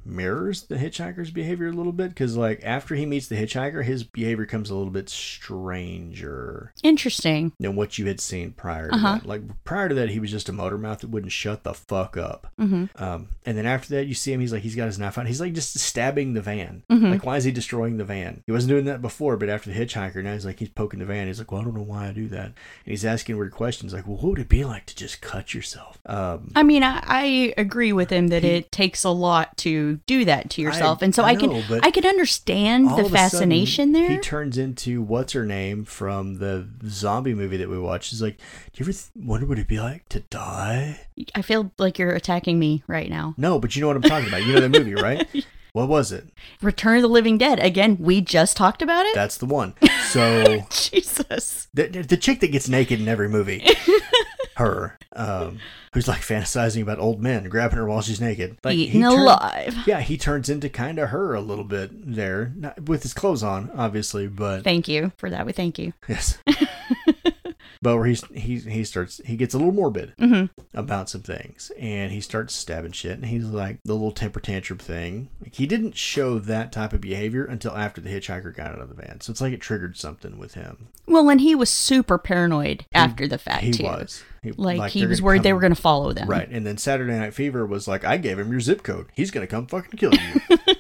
mirrors the hitchhiker's behavior a little bit because like after he meets the hitchhiker his behavior comes a little bit stranger Interesting. than what you had seen prior to Uh-huh. that like prior to that he was just a motor mouth that wouldn't shut the fuck up hmm um, and then after that, you see him. He's like, he's got his knife out. He's like just stabbing the van. Mhm. Like, why is he destroying the van? He wasn't doing that before, but after the hitchhiker, now he's like, he's poking the van. He's like, well, I don't know why I do that. And he's asking weird questions, like, well, what would it be like to just cut yourself? Um, I mean, I, I agree with him that it takes a lot to do that to yourself, and so I I, know, can I can understand the a sudden, fascination there. He turns into what's her name from the zombie movie that we watched. He's like, do you ever th- wonder what it'd be like to die? I feel like you're attacking me right now. No, but you know what I'm talking about. You know that movie, right? What was it? Return of the Living Dead. Again, we just talked about it. That's the one. So Jesus. the, the chick that gets naked in every movie, her, um, who's like fantasizing about old men grabbing her while she's naked, like Eaten turn- alive. yeah, he turns into kind of her a little bit there, not, with his clothes on, obviously, but Thank you for that. We thank you. yes. but where he's he he starts he gets a little morbid hmm about some things and he starts stabbing shit and he's like the little temper tantrum thing. Like, he didn't show that type of behavior until after the hitchhiker got out of the van. So it's like it triggered something with him. Well, and he was super paranoid after the fact he too. was. He, Like, he was worried they were going to follow them. right and then saturday night fever was like i gave him your zip code. He's gonna come fucking kill you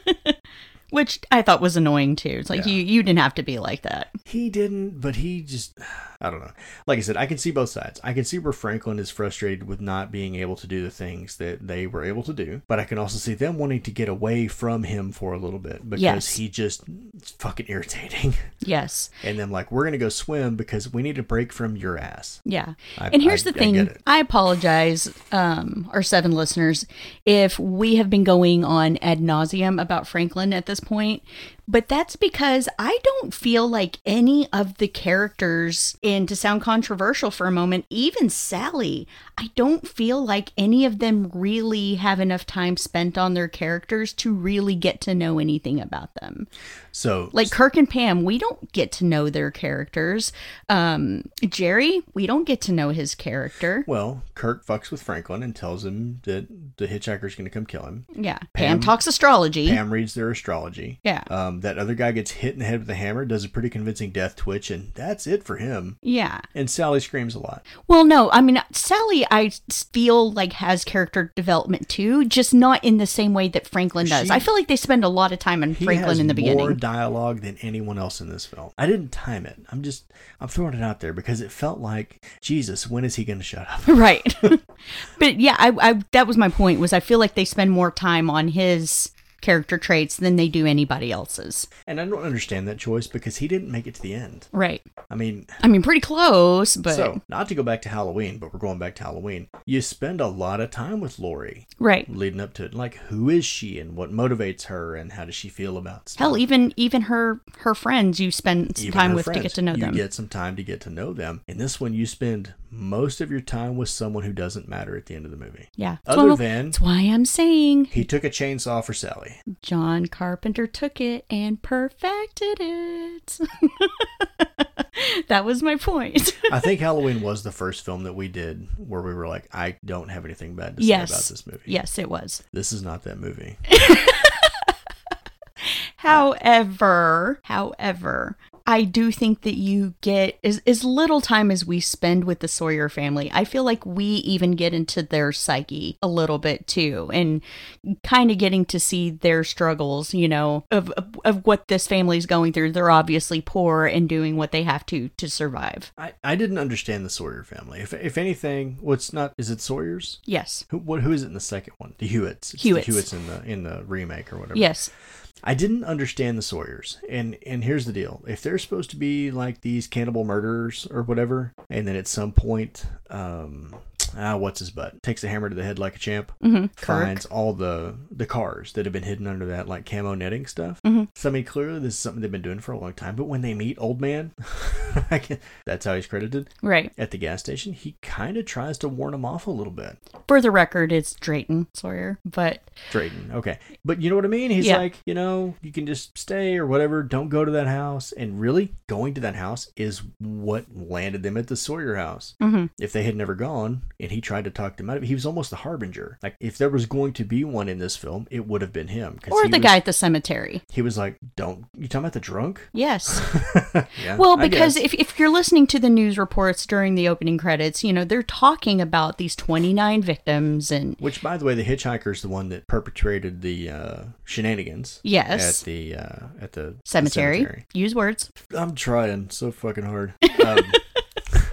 Which I thought was annoying too. It's like Yeah. you you didn't have to be like that. he didn't but he just i don't know like i said i can see both sides i can see where franklin is frustrated with not being able to do the things that they were able to do but i can also see them wanting to get away from him for a little bit because Yes. he just it's fucking irritating Yes. and then like we're gonna go swim because we need a break from your ass Yeah. I- and here's I- the I thing. it. I, apologize, um, our seven listeners, if we have been going on ad nauseum about Franklin at this point. But that's because I don't feel like any of the characters, and to sound controversial for a moment, even Sally, I don't feel like any of them really have enough time spent on their characters to really get to know anything about them. so Like Kirk and Pam, we don't get to know their characters. Um, Jerry, we don't get to know his character. well kirk fucks with franklin and tells him that the hitchhiker's going to come kill him. Yeah. Pam, Pam- talks astrology. Pam reads their astrology. Yeah. Um, Um, that other guy gets hit in the head with a hammer, does a pretty convincing death twitch, and that's it for him. Yeah. And Sally screams a lot. Well, no, I mean, Sally, I feel like has character development too, just not in the same way that Franklin does. She- I feel like they spend a lot of time on Franklin in the beginning. more dialogue than anyone else in this film. I didn't time it. I'm just I'm throwing it out there because it felt like Jesus. When is he going to shut up? right. but yeah, I, I that was my point. Was I feel like they spend more time on his character traits than they do anybody else's. And I don't understand that choice because he didn't make it to the end. Right. I mean, I mean, pretty close, but so not to go back to Halloween, but we're going back to Halloween. You spend a lot of time with Laurie right. leading up to it. Like, who is she and what motivates her and how does she feel about stuff? Hell, even even her her friends you spend some Even time with to get to know you them. get some time to get to know them. In this one, you spend most of your time with someone who doesn't matter at the end of the movie. yeah. Other why- than that's why I'm saying he took a chainsaw for Sally. John Carpenter took it and perfected it. that was my point. I think Halloween was the first film that we did where we were like, I don't have anything bad to say about this movie. yes, it was. This is not that movie. However, however, I do think that you get as, as little time as we spend with the Sawyer family. I feel like we even get into their psyche a little bit too, and kind of getting to see their struggles. You know, of of, of what this family's going through. They're obviously poor and doing what they have to to survive. I, I didn't understand the Sawyer family. If, if anything, what's not is it Sawyer's? Yes. Who what who is it in the second one? The Hewitts. It's Hewitts. The Hewitts in the in the remake or whatever. Yes. I didn't understand the Sawyers. And and here's the deal. If they're supposed to be like these cannibal murderers or whatever, and then at some point, um ah, what's his butt? Takes a hammer to the head like a champ. Mm-hmm. Finds all the the cars that have been hidden under that like camo netting stuff. Mhm. So I mean, clearly this is something they've been doing for a long time. But when they meet Old Man, I can- that's how he's credited Right. at the gas station. He kind of tries to warn him off a little bit. For the record, it's Drayton Sawyer, but Drayton. Okay. But you know what I mean? He's Yeah. like, you know, you can just stay or whatever. Don't go to that house. And really, going to that house is what landed them at the Sawyer house. Mhm. If they had never gone and he tried to talk them out of it, he was almost the harbinger. Like, if there was going to be one in this film, it would have been him. or the was- guy at the cemetery. He was like, don't, you talking about the drunk? Yes. yeah. Well, because if, if you're listening to the news reports during the opening credits, you know, they're talking about these 29 victims and Which, by the way, the hitchhiker's the one that perpetrated the uh, shenanigans. yes, At the uh, at the the cemetery. Use words. I'm trying so fucking hard. Um,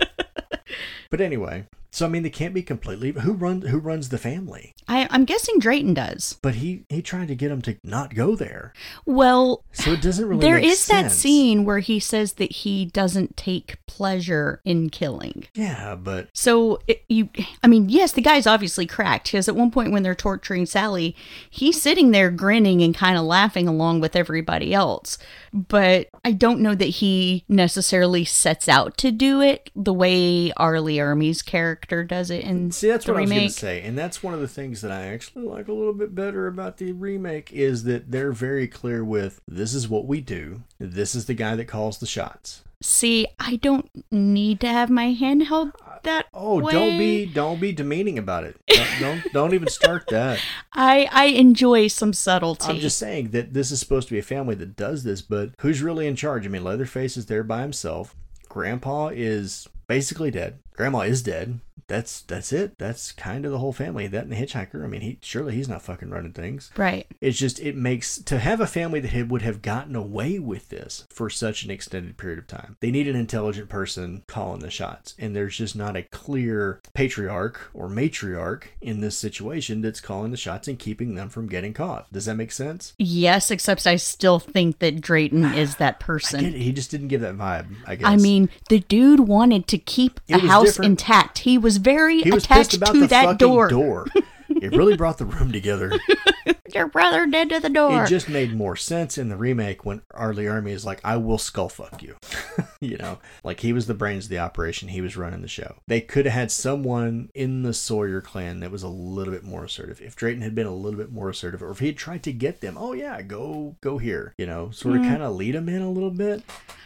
but anyway, so I mean, they can't be completely. Who runs? Who runs the family? I, I'm guessing Drayton does. But he he tried to get him to not go there, Well, so it doesn't really. there is that scene where he says that he doesn't take pleasure in killing. Yeah, but So it, you, I mean, yes, the guy's obviously cracked because at one point when they're torturing Sally, he's sitting there grinning and kind of laughing along with everybody else. But I don't know that he necessarily sets out to do it the way R. Lee Ermey's character does it in see, that's what I was going to say, and that's one of the things that I actually like a little bit better about the remake is that they're very clear with this is what we do. This is the guy that calls the shots. See, I don't need to have my hand held that Oh, way. don't be don't be demeaning about it. Don't don't, don't even start that. I I enjoy some subtlety. I'm just saying that this is supposed to be a family that does this, but who's really in charge? I mean, Leatherface is there by himself. Grandpa is basically dead. Grandma is dead. That's that's it. That's kind of the whole family. That and the hitchhiker. I mean, he surely he's not fucking running things. right. It's just it makes to have a family that had, would have gotten away with this for such an extended period of time. They need an intelligent person calling the shots, and there's just not a clear patriarch or matriarch in this situation that's calling the shots and keeping them from getting caught. Does that make sense? Yes, except I still think that Drayton is that person. He just didn't give that vibe. I guess. I mean, the dude wanted to keep It a house different. intact. He was very he was attached pissed about to the that fucking door. door. it really brought the room together. Your brother dead to the door. It just made more sense in the remake when R. Lee Ermey is like, I will skull fuck you. you know, like he was the brains of the operation. He was running the show. They could have had someone in the Sawyer clan that was a little bit more assertive. If Drayton had been a little bit more assertive, or if he had tried to get them, oh yeah, go, go here, you know, sort of Mm. kind of lead them in a little bit.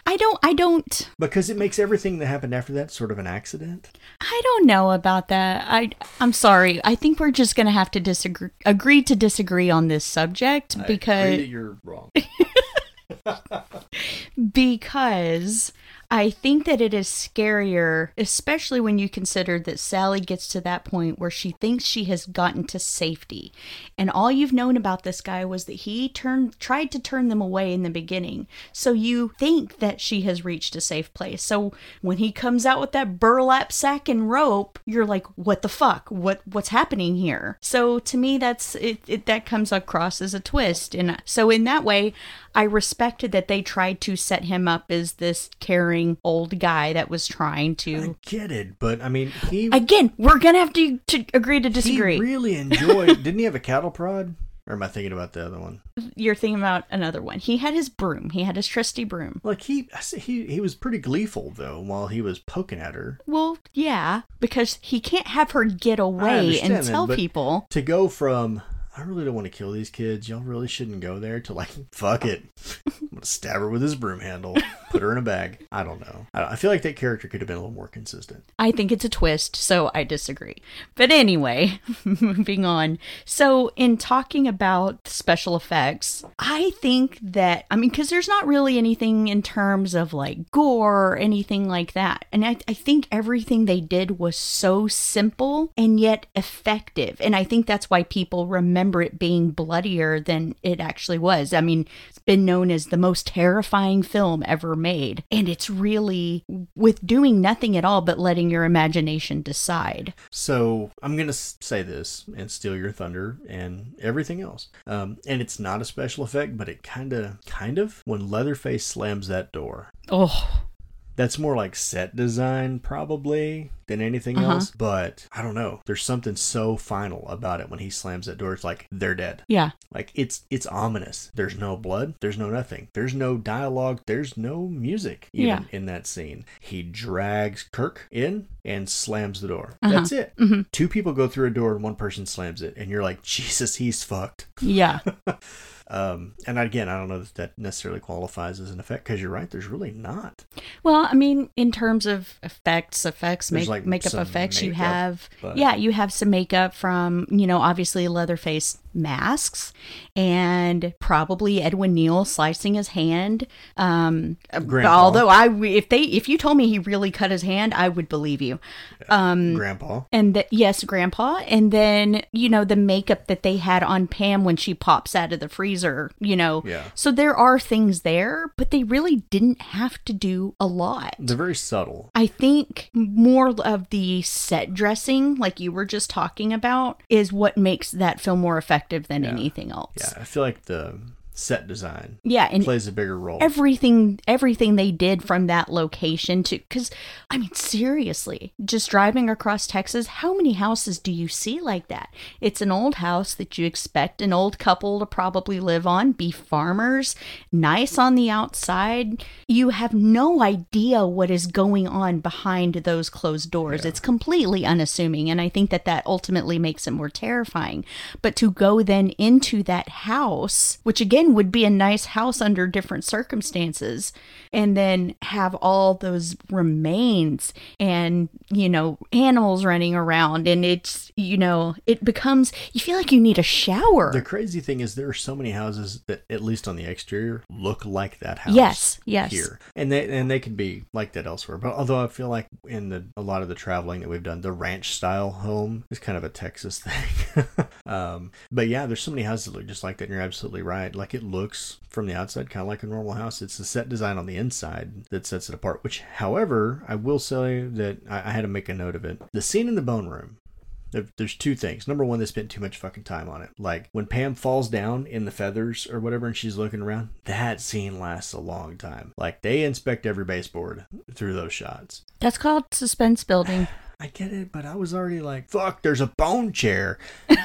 I don't I don't Because it makes everything that happened after that sort of an accident. I don't know about that. I I'm sorry. I think we're just going to have to disagree agree to disagree on this subject I agree because that you're wrong. because I think that it is scarier, especially when you consider that Sally gets to that point where she thinks she has gotten to safety. And all you've known about this guy was that he turned tried to turn them away in the beginning. So you think that she has reached a safe place. So when he comes out with that burlap sack and rope, you're like, "What the fuck? What what's happening here?" So to me that's it, it that comes across as a twist. And so in that way, I respected that they tried to set him up as this caring old guy that was trying to I get it, but I mean, he Again, we're gonna have to, to agree to disagree. he really enjoyed. didn't he have a cattle prod? Or am I thinking about the other one? You're thinking about another one. He had his broom. He had his trusty broom. Like he, he, he was pretty gleeful though while he was poking at her. Well, yeah, because he can't have her get away and tell people. To go from I really don't want to kill these kids. Y'all really shouldn't go there. To like, fuck it, I'm gonna stab her with his broom handle, put her in a bag. I don't know. I, I feel like that character could have been a little more consistent. I think it's a twist, so I disagree. But anyway, moving on. So, in talking about special effects, I think that, I mean, because there's not really anything in terms of like gore or anything like that. And I, I think everything they did was so simple and yet effective. And I think that's why people remember it being bloodier than it actually was. I mean, it's been known as the most terrifying film ever made. And it's really with doing nothing at all but letting your imagination decide. So I'm gonna say this and steal your thunder and everything else. Um, and it's not a special effect, but it kind of, kind of when Leatherface slams that door. Oh, That's more like set design, probably, than anything Uh-huh. else. But I don't know. There's something so final about it when he slams that door. It's like they're dead. yeah. Like it's it's ominous. There's no blood. There's no nothing. There's no dialogue. There's no music even Yeah. in that scene. He drags Kirk in and slams the door. Uh-huh. That's it. Mhm. Two people go through a door and one person slams it, and you're like, Jesus, he's fucked. Yeah. Um, and again, I don't know that that necessarily qualifies as an effect because you're right. There's really not. Well, I mean, in terms of effects, effects, make, like, makeup effects, you have, but- yeah, you have some makeup from, you know, obviously Leatherface masks and probably Edwin Neal slicing his hand. Um, Grandpa. although I, if they, if you told me he really cut his hand, I would believe you. Um, Grandpa. and that yes, Grandpa, and then you know the makeup that they had on Pam when she pops out of the freezer. You know, Yeah. So there are things there, but they really didn't have to do a lot. They're very subtle. I think more of the set dressing, like you were just talking about, is what makes that film more effective than Yeah. anything else. Yeah, I feel like the set design. Yeah, and plays a bigger role. everything everything they did from that location to because i mean seriously just driving across texas how many houses do you see like that? It's an old house that you expect an old couple to probably live on be farmers nice on the outside. You have no idea what is going on behind those closed doors. It's completely unassuming and i think that that ultimately makes it more terrifying. But to go then into that house which again would be a nice house under different circumstances and then have all those remains and you know animals running around and it's you know it becomes you feel like you need a shower The crazy thing is there are so many houses that, at least on the exterior, look like that house. Yes, yes. Here, and they and they could be like that elsewhere. But although I feel like in the a lot of the traveling that we've done, the ranch style home is kind of a Texas thing. um, but yeah, there's so many houses that look just like that. And you're absolutely right. Like it looks from the outside kind of like a normal house. It's the set design on the inside that sets it apart. Which, however, I will say that I, I had to make a note of it. The scene in the bone room. There's two things. Number one, they spent too much fucking time on it. Like when Pam falls down in the feathers or whatever and she's looking around, that scene lasts a long time. Like they inspect every baseboard through those shots. that's called suspense building I get it, but I was already like, fuck, there's a bone chair.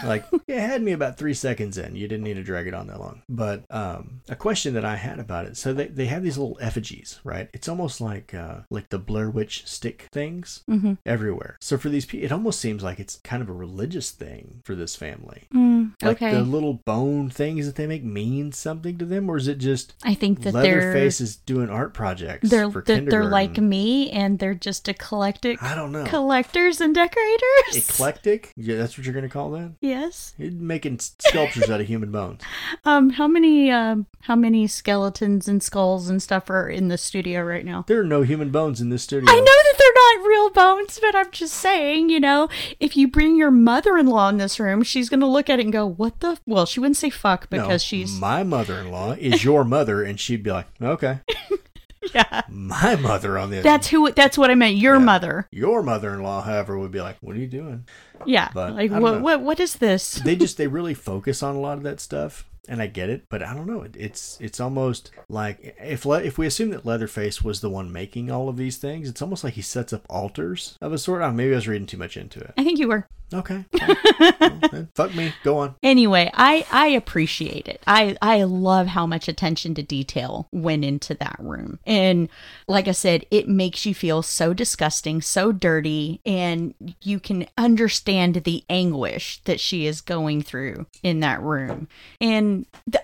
Like, it had me about three seconds in. You didn't need to drag it on that long. But um, a question that I had about it so they, they have these little effigies, right? It's almost like uh, like the Blair Witch stick things mm-hmm. everywhere. So for these people, it almost seems like it's kind of a religious thing for this family. mm, Like the little bone things that they make mean something to them, or is it just I think that they're Leatherface is doing art projects they're for they're, they're like me and they're just eclectic I don't know. Collectors and decorators. Eclectic? Yeah, that's what you're gonna call that? yes. You're making sculptures out of human bones. Um how many um how many skeletons and skulls and stuff are in the studio right now? There are no human bones in this studio. I know that they're not real bones, but I'm just saying, you know, if you bring your mother-in-law in this room, she's going to look at it and go, "What the?" Well, she wouldn't say fuck No, because she's my mother-in-law is your mother, and she'd be like, "Okay." yeah. My mother on the That's who. That's what I meant. Your Yeah. mother. your mother-in-law, however, would be like, "What are you doing?" Yeah. But, like what? know. What? What is this? They just they really focus on a lot of that stuff, and I get it, but I don't know. It, it's it's almost like if le- if we assume that Leatherface was the one making all of these things, it's almost like he sets up altars of a sort. Oh, maybe I was reading too much into it. I think you were. Okay. Well, then fuck me. Go on. Anyway, I I appreciate it. I I love how much attention to detail went into that room. And like I said, it makes you feel so disgusting, so dirty, and you can understand the anguish that she is going through in that room. And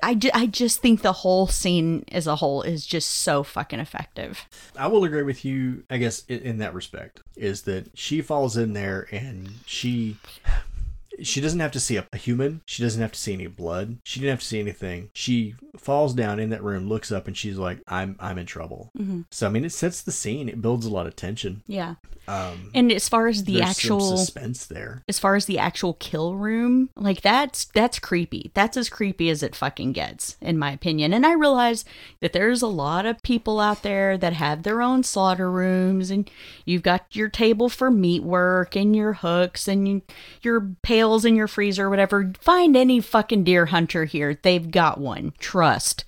I I just think the whole scene as a whole is just so fucking effective. I will agree with you, I guess, in, in that respect, is that she falls in there and she she doesn't have to see a, a human. She doesn't have to see any blood. She didn't have to see anything. She falls down in that room, looks up, and she's like, "I'm I'm in trouble." Mhm. So I mean, it sets the scene. It builds a lot of tension. Yeah. Um, And as far as the actual suspense there. as far as the actual kill room, like that's that's creepy. That's as creepy as it fucking gets, in my opinion. And I realize that there's a lot of people out there that have their own slaughter rooms, and you've got your table for meat work and your hooks and you, your in your freezer, whatever. Find any fucking deer hunter here; they've got one. Trust.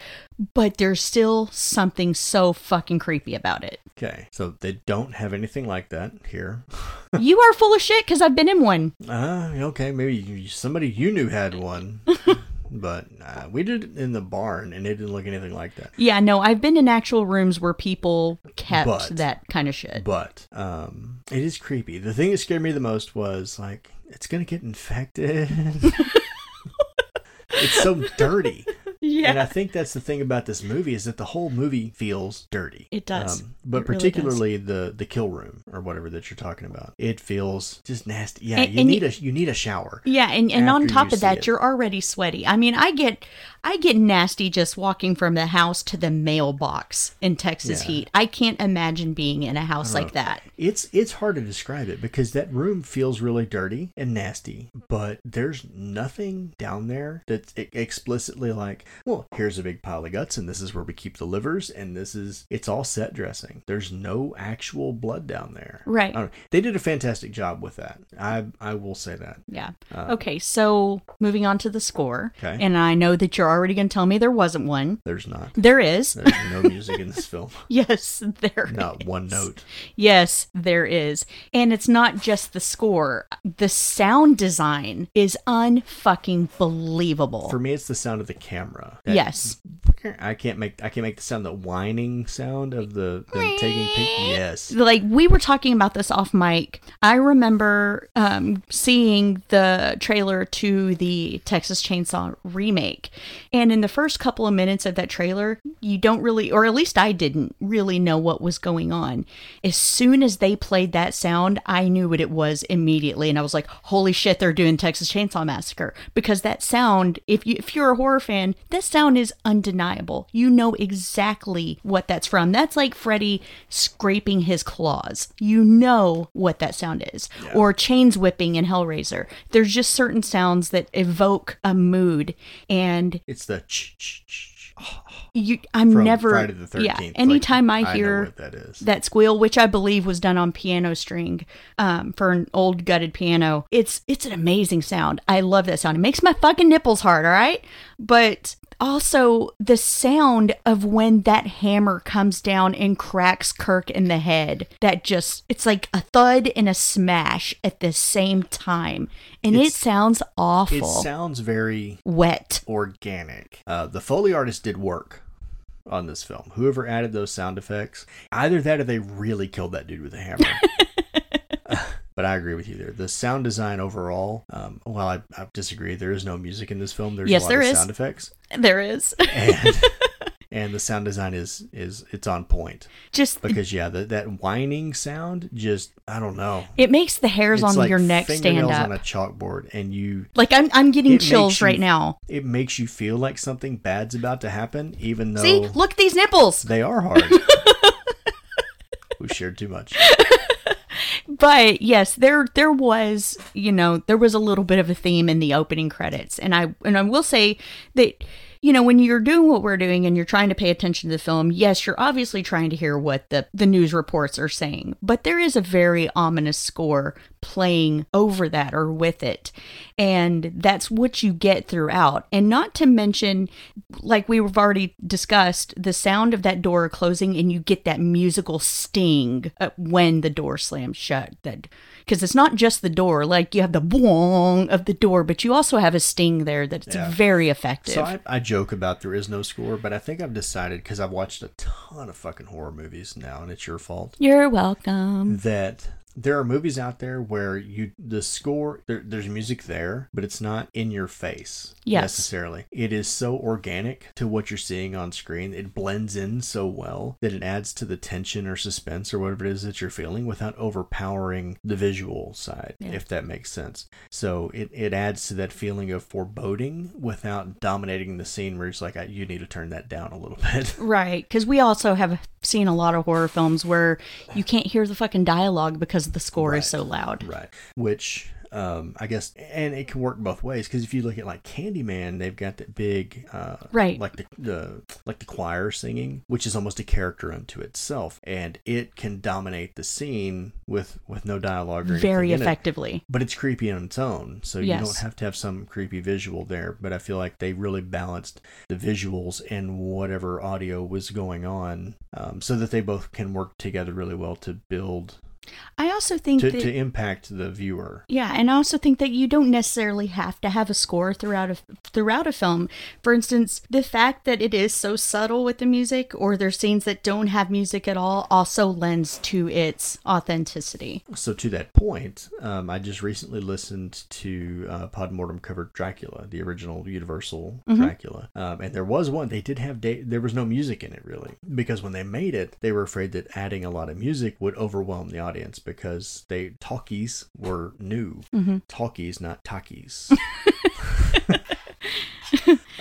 But there's still something so fucking creepy about it. Okay, so they don't have anything like that here. you are full of shit because I've been in one. Uh, okay, maybe you, somebody you knew had one, but uh, we did it in the barn, and it didn't look anything like that. Yeah, no, I've been in actual rooms where people kept But- that kind of shit. But um, it is creepy. The thing that scared me the most was like it's gonna get infected. it's so dirty. Yeah. And I think that's the thing about this movie is that the whole movie feels dirty. It does. Um, but It really particularly the the kill room or whatever that you're talking about. It feels just nasty. Yeah, And- you and need you- a you need a shower. yeah, and, and on top of that, it. you're already sweaty. I mean, I get I get nasty just walking from the house to the mailbox in Texas Yeah. heat. I can't imagine being in a house like that. It's it's hard to describe it because that room feels really dirty and nasty, but there's nothing down there that's explicitly like, well, here's a big pile of guts and this is where we keep the livers and this is it's all set dressing. There's no actual blood down there. Right. They did a fantastic job with that. I I will say that. Yeah. Uh, Okay, so moving on to the score. Okay. And I know that you're already going to tell me there wasn't one. There's not. There is. There's no music in this film. Yes, there Not one note. Yes, there is. And it's not just the score. The sound design is unfucking believable. For me, it's the sound of the camera. Yes. I can't make I can't make the sound the whining sound of the them taking pic- yes. Like we were talking about this off mic. I remember um, seeing the trailer to the Texas Chainsaw remake, and in the first couple of minutes of that trailer, you don't really, or at least I didn't really know what was going on. As soon as they played that sound, I knew what it was immediately, and I was like, "Holy shit, they're doing Texas Chainsaw Massacre!" Because that sound, if you if you're a horror fan, that sound is undeniable. You know exactly what that's from. That's like Freddy scraping his claws. You know what that sound is. Or chains whipping in Hellraiser. There's just certain sounds that evoke a mood and It's the ch ch ch. you I'm from never Friday the Thirteenth. Yeah, anytime I hear what that is. that squeal, which I believe was done on piano string um, for an old gutted piano. It's it's an amazing sound. I love that sound. It makes my fucking nipples hard. All right, but also the sound of when that hammer comes down and cracks Kirk in the head. That just it's like a thud and a smash at the same time, and it sounds sounds it sounds very wet. organic. Uh, the Foley artist did work on this film. Whoever added those sound effects, either that or they really killed that dude with a hammer. but I agree with you there. The sound design overall, um, well, I, I disagree. There is no music in this film. There's Yes, a lot there of is. sound effects, There is. and and the sound design is is it's on point just because yeah, the, that whining sound just I don't know. it makes the hairs It's on like your neck stand up. on a chalkboard, and you like I'm I'm getting chills you- right now. it makes you feel like something bad's about to happen, even though See, look at these nipples. they are hard. we shared too much. But yes, there there was, you know, there was a little bit of a theme in the opening credits. And I and I will say that you know, when you're doing what we're doing and you're trying to pay attention to the film, yes, you're obviously trying to hear what the, the news reports are saying. But there is a very ominous score playing over that or with it. And that's what you get throughout. And not to mention, like we've already discussed, the sound of that door closing and you get that musical sting uh, when the door slams shut. That because it's not just the door, like you have the boing of the door, but you also have a sting there that's Yeah. very effective. So I, I joke about there is no score, but I think I've decided because I've watched a ton of fucking horror movies now, and it's your fault You're welcome. that there are movies out there where you the score there, there's music there, but it's not in your face Yes. necessarily. It is so organic to what you're seeing on screen. It blends in so well that it adds to the tension or suspense or whatever it is that you're feeling without overpowering the visual side, Yeah. if that makes sense. So it, it adds to that feeling of foreboding without dominating the scene where it's like, I, you need to turn that down a little bit. Right, because we also have seen a lot of horror films where you can't hear the fucking dialogue because the score is so loud. Right. Which um, I guess, and it can work both ways because if you look at like Candyman, they've got that big, uh, Right. like the, the like the choir singing, which is almost a character unto itself, and it can dominate the scene with with no dialogue or Very in it. effectively. But it's creepy on its own, so you don't have to have some creepy visual there. But I feel like they really balanced the visuals and whatever audio was going on, um, so that they both can work together really well to build I also think to, that to impact the viewer. Yeah, and I also think that you don't necessarily have to have a score throughout a throughout a film. For instance, the fact that it is so subtle with the music, or there's scenes that don't have music at all, also lends to its authenticity. So to that point, um, I just recently listened to uh, Podmortem covered Dracula, the original Universal Dracula, um, and there was one they did have da- there was no music in it really because when they made it, they were afraid that adding a lot of music would overwhelm the audience because they talkies were new, mm-hmm. talkies not talkies.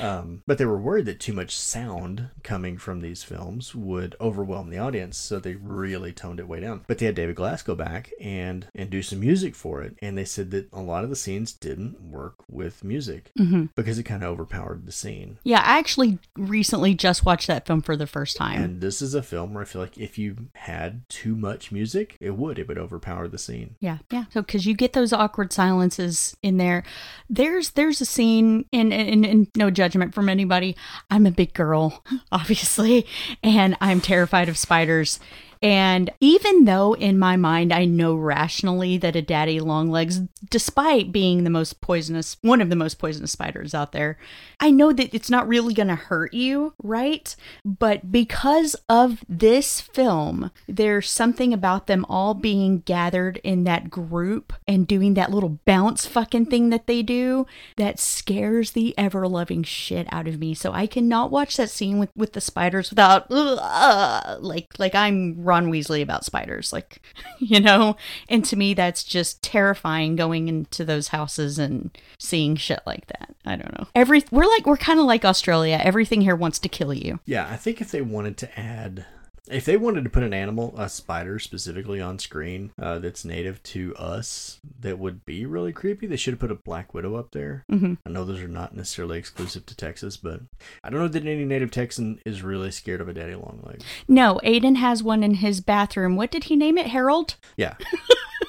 Um, but they were worried that too much sound coming from these films would overwhelm the audience, so they really toned it way down. But they had David Glass go back and and do some music for it, and they said that a lot of the scenes didn't work with music because it kind of overpowered the scene. Yeah, I actually recently just watched that film for the first time. And this is a film where I feel like if you had too much music, it would it would overpower the scene. Yeah, yeah. So because you get those awkward silences in there, there's there's a scene, and, and and no judgment from anybody. I'm a big girl, obviously, and I'm terrified of spiders. And even though in my mind I know rationally that a daddy longlegs, despite being the most poisonous, one of the most poisonous spiders out there, I know that it's not really going to hurt you, right? But because of this film, there's something about them all being gathered in that group and doing that little bounce fucking thing that they do that scares the ever loving shit out of me. So I cannot watch that scene with, with the spiders without "Ugh," like like I'm Ron Weasley about spiders, like you know. And to me, that's just terrifying going into those houses and seeing shit like that. I don't know. Every we're like we're kind of like Australia. Everything here wants to kill you. Yeah, I think if they wanted to add, if they wanted to put an animal, a spider specifically on screen uh, that's native to us, that would be really creepy, they should have put a black widow up there. Mhm. I know those are not necessarily exclusive to Texas, but I don't know that any native Texan is really scared of a daddy long leg. No, Aiden has one in his bathroom. What did he name it? Harold? Yeah,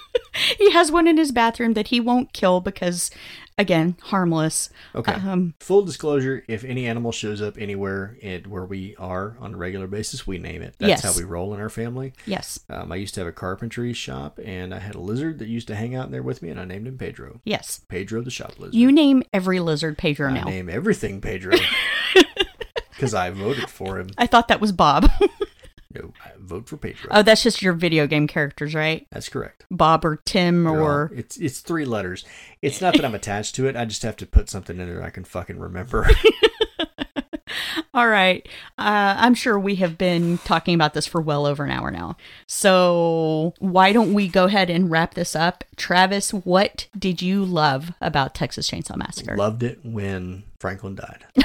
He has one in his bathroom that he won't kill because, again, harmless. okay. Um, Full disclosure: if any animal shows up anywhere it, where we are on a regular basis, we name it. That's Yes. how we roll in our family. yes, Um, I used to have a carpentry shop, and I had a lizard that used to hang out in there with me, and I named him Pedro. yes. Pedro the shop lizard. You name every lizard Pedro I now. name everything Pedro because I voted for him. I thought that was Bob. No, I vote for Pedro. Oh, that's just your video game characters, right? That's correct. Bob or Tim They're all- or it's it's three letters. It's not that I'm attached to it. I just have to put something in there I can fucking remember. All right. Uh, I'm sure we have been talking about this for well over an hour now. So why don't we go ahead and wrap this up? Travis, what did you love about Texas Chainsaw Massacre? Loved it when Franklin died.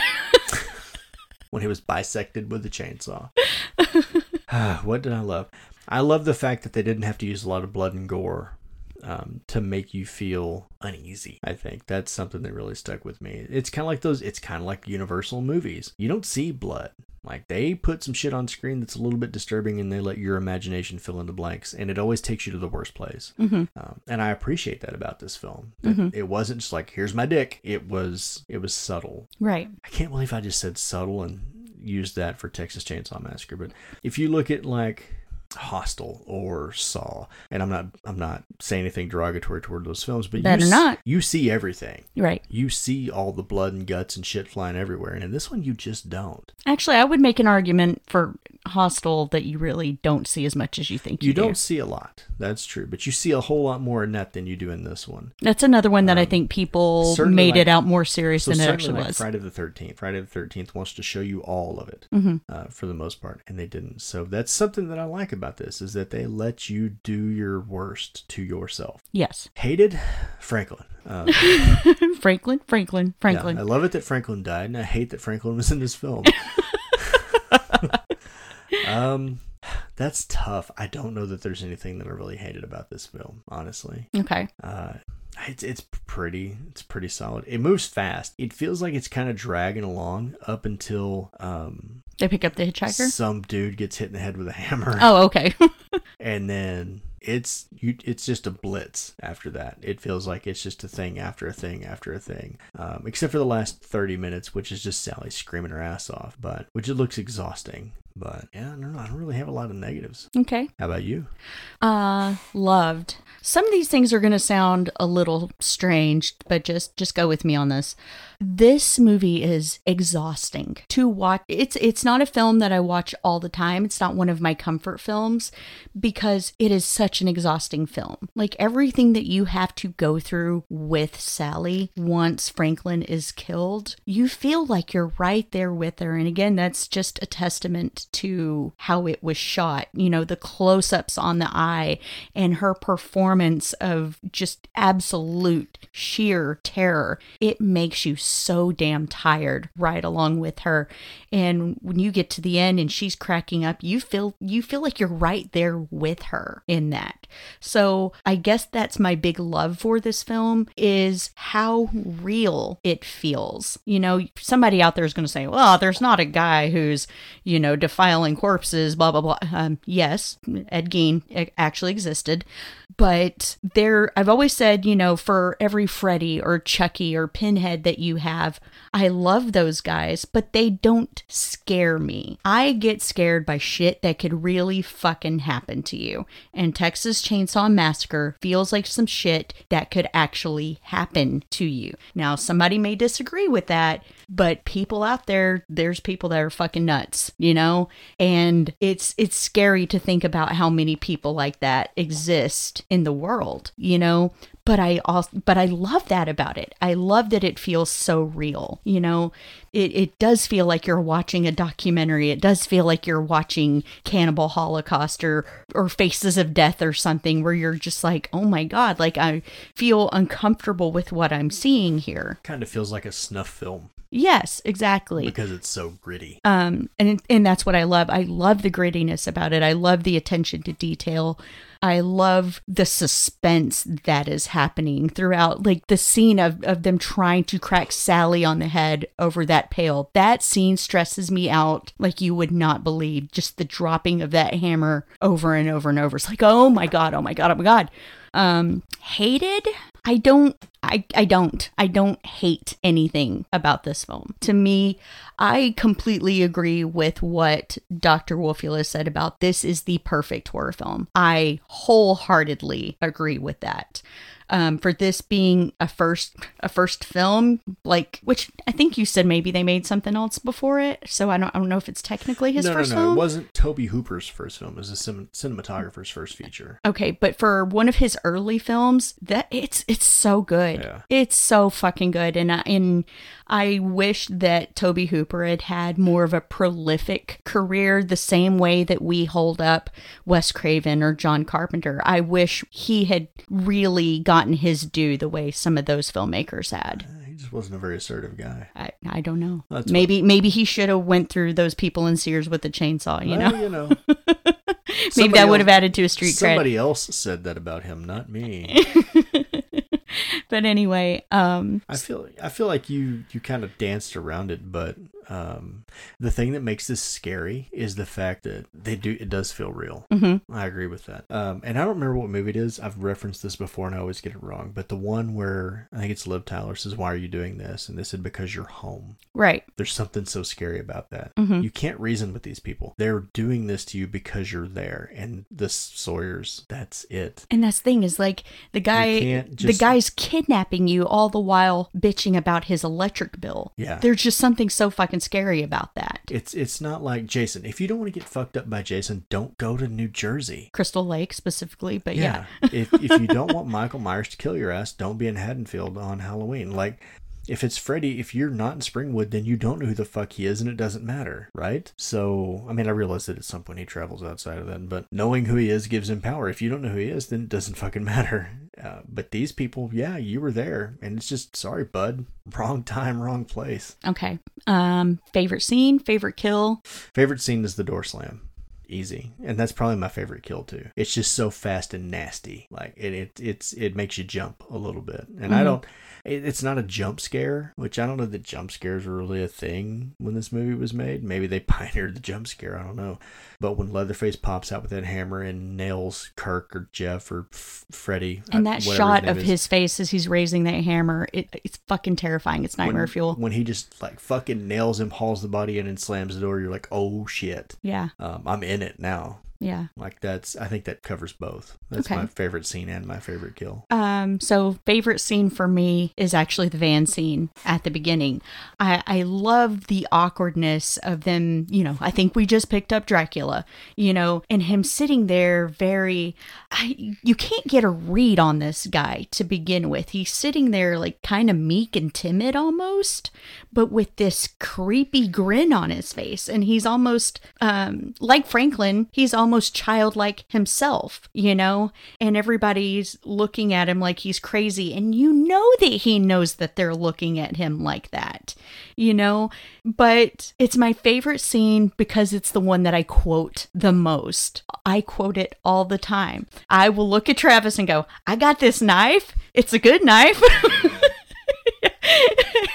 when he was bisected with a chainsaw. what did I love? I love the fact that they didn't have to use a lot of blood and gore um, to make you feel uneasy. I think that's something that really stuck with me. It's kind of like those. It's kind of like Universal movies. You don't see blood. Like they put some shit on screen that's a little bit disturbing, and they let your imagination fill in the blanks, and it always takes you to the worst place. Mhm. Um, and I appreciate that about this film. That It wasn't just like here's my dick. It was it was subtle. Right. I can't believe I just said subtle and used that for Texas Chainsaw Massacre. But if you look at like Hostel or Saw, and I'm not I'm not saying anything derogatory toward those films, but Better you, not. you see everything. Right. You see all the blood and guts and shit flying everywhere, and in this one you just don't. Actually, I would make an argument for Hostel that you really don't see as much as you think you, You do. don't see a lot. That's true, but you see a whole lot more in that than you do in this one. That's another one that I think people Um, made like- it out more serious So than it actually like was. Friday the Thirteenth. Friday the Thirteenth wants to show you all of it Mhm. uh, for the most part, and they didn't. So that's something that I like about this is that they let you do your worst to yourself. Yes. Hated Franklin. Uh, Franklin, Franklin, Franklin. Yeah, I love it that Franklin died, and I hate that Franklin was in this film. um, that's tough. I don't know that there's anything that I really hated about this film, honestly. okay. Uh, it's it's pretty it's pretty solid. It moves fast. It feels like it's kind of dragging along up until um They pick up the hitchhiker? some dude gets hit in the head with a hammer, Oh, okay. and then it's you it's just a blitz after that. It feels like it's just a thing after a thing after a thing, um, except for the last thirty minutes, which is just Sally screaming her ass off, but which it looks exhausting. But yeah, I don't know. I don't really have a lot of negatives. okay. How about you? Uh, loved. Some of these things are going to sound a little strange, but just just go with me on this. This movie is exhausting to watch. It's it's not a film that I watch all the time. It's not one of my comfort films because it is such an exhausting film. Like everything that you have to go through with Sally once Franklin is killed, you feel like you're right there with her. And again, that's just a testament to how it was shot. You know, the close ups on the eye and her performance of just absolute sheer terror. It makes you so damn tired right along with her. And when you get to the end and she's cracking up, you feel you feel like you're right there with her in that. So, I guess that's my big love for this film is how real it feels. You know, somebody out there is going to say, "Well, there's not a guy who's, you know, defiling corpses, blah blah blah." Um, yes, Ed Gein actually existed, but there I've always said, you know, for every Freddy or Chucky or Pinhead that you have, I love those guys, but they don't scare me. I get scared by shit that could really fucking happen to you. And Texas Chainsaw Massacre feels like some shit that could actually happen to you. Now, somebody may disagree with that, but people out there, there's people that are fucking nuts, you know? And it's it's scary to think about how many people like that exist in the world, you know? But I also but I love that about it. I love that it feels so real, you know? It it does feel like you're watching a documentary. It does feel like you're watching Cannibal Holocaust or or Faces of Death or something where you're just like, "Oh my god, like I feel uncomfortable with what I'm seeing here." Kind of feels like a snuff film Yes, exactly. because it's so gritty. Um, and and that's what I love. I love the grittiness about it. I love the attention to detail. I love the suspense that is happening throughout, like the scene of, of them trying to crack Sally on the head over that pail. That scene stresses me out like you would not believe. Just the dropping of that hammer over and over and over. It's like, oh my God, oh my God, oh my God. Um, hated? I don't I, I don't. I don't hate anything about this film. To me, I completely agree with what Dr. Wolfula said about this is the perfect horror film. I wholeheartedly agree with that. Um, for this being a first a first film, like which I think you said maybe they made something else before it. So I don't I don't know if it's technically his no, first no, no. film. It wasn't Tobe Hooper's first film. It was a cin- cinematographer's first feature. Okay, but for one of his early films, that it's it's so good. Yeah. It's so fucking good, and I, and I wish that Tobe Hooper had had more of a prolific career, the same way that we hold up Wes Craven or John Carpenter. I wish he had really gotten his due the way some of those filmmakers had. Uh, He just wasn't a very assertive guy. I, I don't know. That's maybe maybe he should have went through those people in Sears with a chainsaw. You Well, know, you know. maybe somebody that would have added to a street cred. Somebody else said that about him, not me. But anyway, um, I feel I feel like you you kind of danced around it, but um, the thing that makes this scary is the fact that they do it does feel real. mhm. I agree with that. Um, and I don't remember what movie it is. I've referenced this before and I always get it wrong. But the one where I think it's Liv Tyler says, "Why are you doing this?" and they said, "Because you're home." right. There's something so scary about that. Mhm. You can't reason with these people. They're doing this to you because you're there. And the Sawyer's, that's it. And that's the thing is like the guy can't the guy's kidnapping you all the while bitching about his electric bill. Yeah. There's just something so fucking scary about that. It's it's not like Jason. If you don't want to get fucked up by Jason, don't go to New Jersey. Crystal Lake specifically, but yeah. if if you don't want Michael Myers to kill your ass, don't be in Haddonfield on Halloween. Like if it's Freddy, if you're not in Springwood, then you don't know who the fuck he is and it doesn't matter, right? So, I mean, I realize that at some point he travels outside of that, but knowing who he is gives him power. If you don't know who he is, then it doesn't fucking matter. Uh, but these people, yeah, you were there, and it's just sorry, bud. Wrong time, wrong place. Okay. Um favorite scene, favorite kill. Favorite scene is the door slam. Easy, and that's probably my favorite kill too. It's just so fast and nasty. Like it, it it's it makes you jump a little bit. And I Mhm. don't. It, it's not a jump scare, which I don't know that jump scares were really a thing when this movie was made. Maybe they pioneered the jump scare. I don't know. But when Leatherface pops out with that hammer and nails Kirk or Jeff or F- Freddy, And that shot of is, his face as he's raising that hammer, it, it's fucking terrifying. It's nightmare when, fuel. When he just like fucking nails him, hauls the body in, and slams the door, you're like, oh shit. Yeah. Um, I'm in it now. Yeah. Like that's I think that covers both. That's Okay. my favorite scene and my favorite kill. Um, so favorite scene for me is actually the van scene at the beginning. I, I love the awkwardness of them, you know, I think we just picked up Dracula, you know, and him sitting there very I you can't get a read on this guy to begin with. He's sitting there like kind of meek and timid almost, but with this creepy grin on his face. And he's almost um like Franklin, he's almost childlike himself, you know? And everybody's looking at him like he's crazy. And you know that he knows that they're looking at him like that, you know? But it's my favorite scene because it's the one that I quote the most. I quote it all the time. I will look at Travis and go, I got this knife. It's a good knife.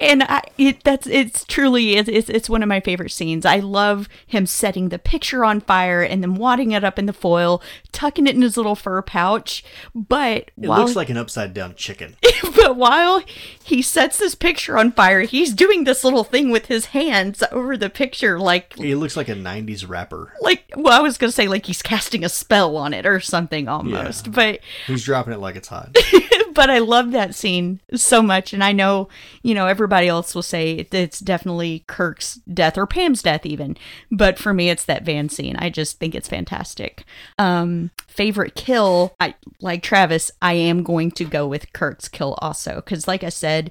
and I, it that's it's truly it's, it's it's one of my favorite scenes. I love him setting the picture on fire and then wadding it up in the foil, tucking it in his little fur pouch. But It while looks like an upside down chicken. but while he sets this picture on fire, he's doing this little thing with his hands over the picture, like He looks like a '90s rapper. like well, I was gonna say like he's casting a spell on it or something almost. But He's dropping it like it's hot. but I love that scene so much, and I know you know everybody else will say it's definitely Kirk's death or Pam's death even, but for me it's that van scene. I just think it's fantastic. Um, favorite kill, I like Travis. I am going to go with Kirk's kill also because, like I said.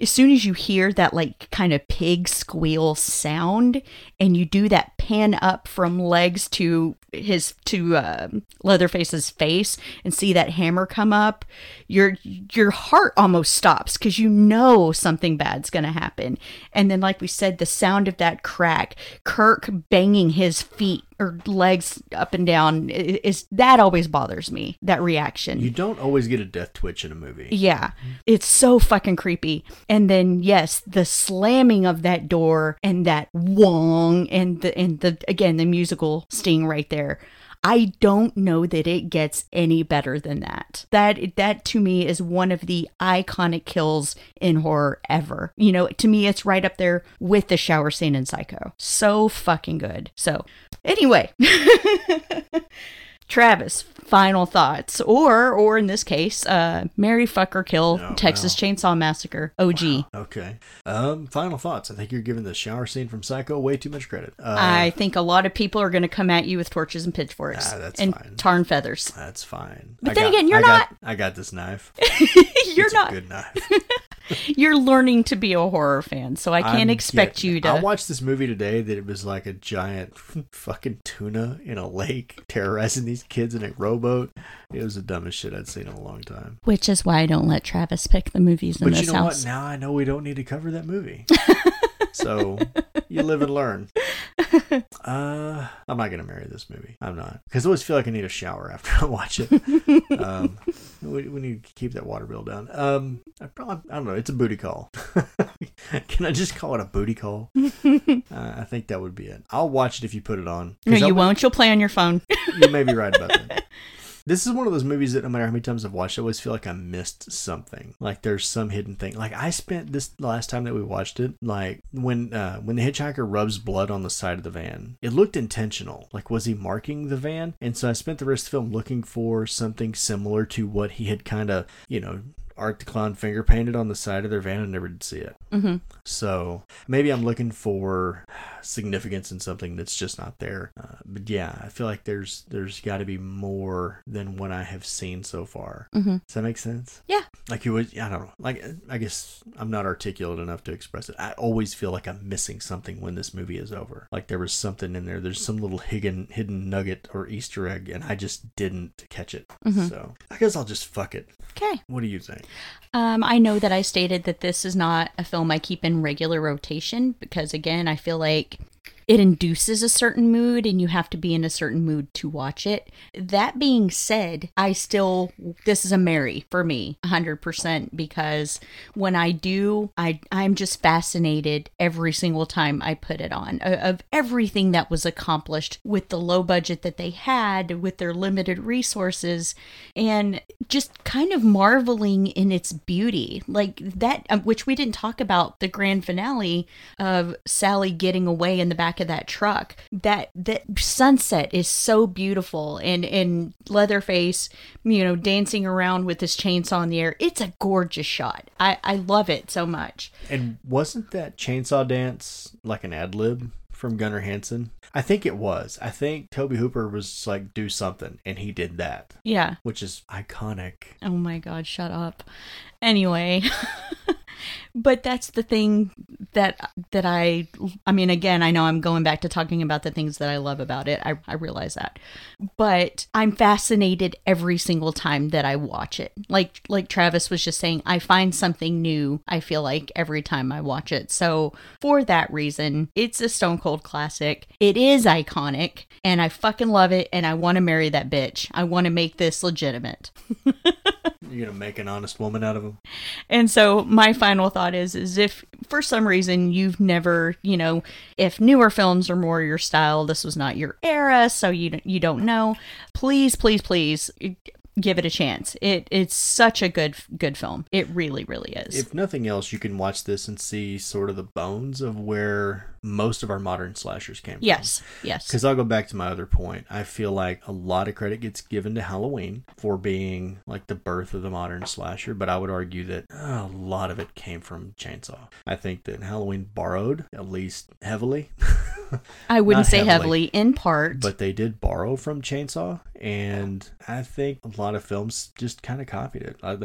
As soon as you hear that like kind of pig squeal sound and you do that pan up from legs to his to um Leatherface's face and see that hammer come up, your your heart almost stops because you know something bad's gonna happen. And then, like we said, the sound of that crack, Kirk banging his feet or legs up and down is that always bothers me. That reaction. You don't always get a death twitch in a movie. Yeah, it's so fucking creepy. And then yes, the slamming of that door and that wong and the and the again the musical sting right there. I don't know that it gets any better than that. That that to me is one of the iconic kills in horror ever. You know, to me it's right up there with the shower scene in Psycho. So fucking good. So, anyway, Travis, final thoughts, or or in this case, uh, Mary Fucker Kill Oh, Texas Chainsaw Massacre OG. Okay. Um, final thoughts. I think you're giving the shower scene from Psycho way too much credit. Uh, I think a lot of people are going to come at you with torches and pitchforks Ah, that's and fine. tar and feathers. that's fine. But I then got- again, you're I got- not- I got this knife. You're It's not. a good knife. You're learning to be a horror fan, so I can't I'm expect getting- you to. I watched this movie today that it was like a giant fucking tuna in a lake terrorizing these kids in a rowboat. It was the dumbest shit I'd seen in a long time. Which is why I don't let Travis pick the movies in But this you know house. what? Now I know we don't need to cover that movie. so you live and learn. Uh, I'm not gonna marry this movie. I'm not because I always feel like I need a shower after I watch it. um, we, we need to keep that water bill down. Um, I probably I don't know. It's a booty call. Can I just call it a booty call? uh, I think that would be it. I'll watch it if you put it on. No, you won't. You'll play on your phone. you may be right about that. This is one of those movies that no matter how many times I've watched, I always feel like I missed something. Like there's some hidden thing. Like I spent this last time that we watched it, like when uh, when the hitchhiker rubs blood on the side of the van. It looked intentional. Like was he marking the van? And so I spent the rest of the film looking for something similar to what he had kind of, you know, Art the Clown finger painted on the side of their van and never did see it. Hmm So maybe I'm looking for significance in something that's just not there. Uh, but yeah, I feel like there's there's got to be more than what I have seen so far. hmm Does that make sense? Yeah. Like you would, I don't know. Like I guess I'm not articulate enough to express it. I always feel like I'm missing something when this movie is over. Like there was something in there. There's some little hidden hidden nugget or Easter egg, and I just didn't catch it. Mhm. So I guess I'll just fuck it. Okay. What do you think? Um, I know that I stated that this is not a film I keep in regular rotation because, again, I feel like it induces a certain mood and you have to be in a certain mood to watch it. That being said, I still, this is a Mary for me, 100%, because when I do, I, I'm just fascinated every single time I put it on uh, of everything that was accomplished with the low budget that they had, with their limited resources, and just kind of marveling in its beauty. Like that, uh, which we didn't talk about the grand finale of Sally getting away in the back of that truck. That that sunset is so beautiful, and and Leatherface, you know, dancing around with his chainsaw in the air. It's a gorgeous shot. I I love it so much. And wasn't that chainsaw dance like an ad lib from Gunnar Hansen? I think it was. I think Tobe Hooper was like, do something, and he did that, Yeah. which is iconic. Oh my god, shut up. Anyway, but that's the thing that that I I mean again, I know I'm going back to talking about the things that I love about it. I I realize that. But I'm fascinated every single time that I watch it. Like like Travis was just saying, I find something new I feel like every time I watch it. So, for that reason, it's a stone cold classic. It is iconic and I fucking love it and I want to marry that bitch. I want to make this legitimate. You're gonna make an honest woman out of him. And so my final thought is is if for some reason you've never, you know, if newer films are more your style, this was not your era, so you you don't know, please please please give it a chance. It it's such a good good film. It really really is. If nothing else, you can watch this and see sort of the bones of where most of our modern slashers came from. yes. Yes. Because I'll go back to my other point. I feel like a lot of credit gets given to Halloween for being like the birth of the modern slasher, but I would argue that a lot of it came from Chainsaw. I think that Halloween borrowed, at least heavily, I wouldn't say heavily. heavily, in part. but they did borrow from Chainsaw, and I think a lot of films just kind of copied it. Uh,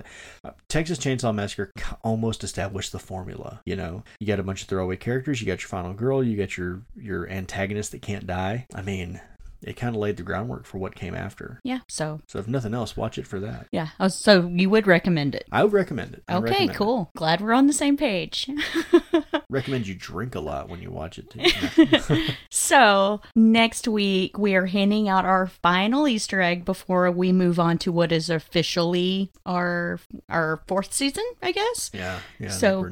uh, Texas Chainsaw Massacre almost established the formula. You know, you got a bunch of throwaway characters, you got your final girl, you got your your antagonist that can't die. I mean, it kind of laid the groundwork for what came after. yeah. So, So if nothing else, watch it for that. yeah. Oh, So you would recommend it. I would recommend it. I Okay, recommend it. cool. Glad we're on the same page. Recommend you drink a lot when you watch it too. So, next week we are handing out our final Easter egg before we move on to what is officially our our fourth season, I guess. yeah, yeah. So-.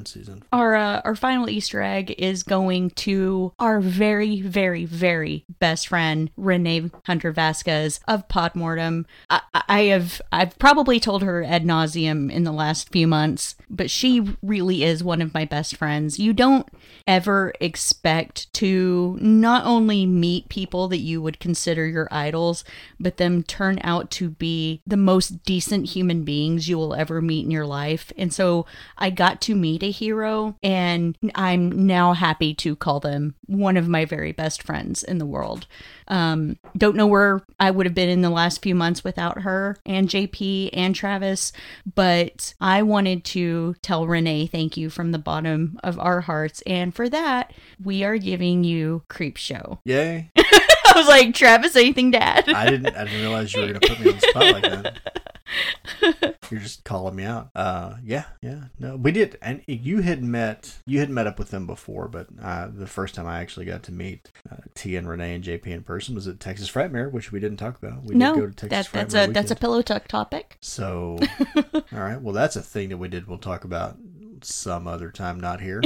Our uh, our final Easter egg is going to our very very very best friend Renee Hunter Vasquez of Podmortem. I, I have I've probably told her ad nauseum in the last few months, but she really is one of my best friends. You don't don't ever expect to not only meet people that you would consider your idols, but them turn out to be the most decent human beings you will ever meet in your life. And so I got to meet a hero, and I'm now happy to call them one of my very best friends in the world. Um, don't know where I would have been in the last few months without her and JP and Travis, but I wanted to tell Renee thank you from the bottom of our hearts. And for that, we are giving you Creep Show. Yay! I was like, Travis, anything to add? I didn't. I didn't realize you were going to put me on the spot like that. You're just calling me out. Uh, yeah, yeah. No, we did, and you had met. You had met up with them before, but uh, the first time I actually got to meet uh, T and Renee and JP in person was at Texas Frightmare, which we didn't talk about. We no, did go to Texas that, that's Frightmare a that's a pillow tuck topic. So, all right. Well, that's a thing that we did. We'll talk about some other time, not here.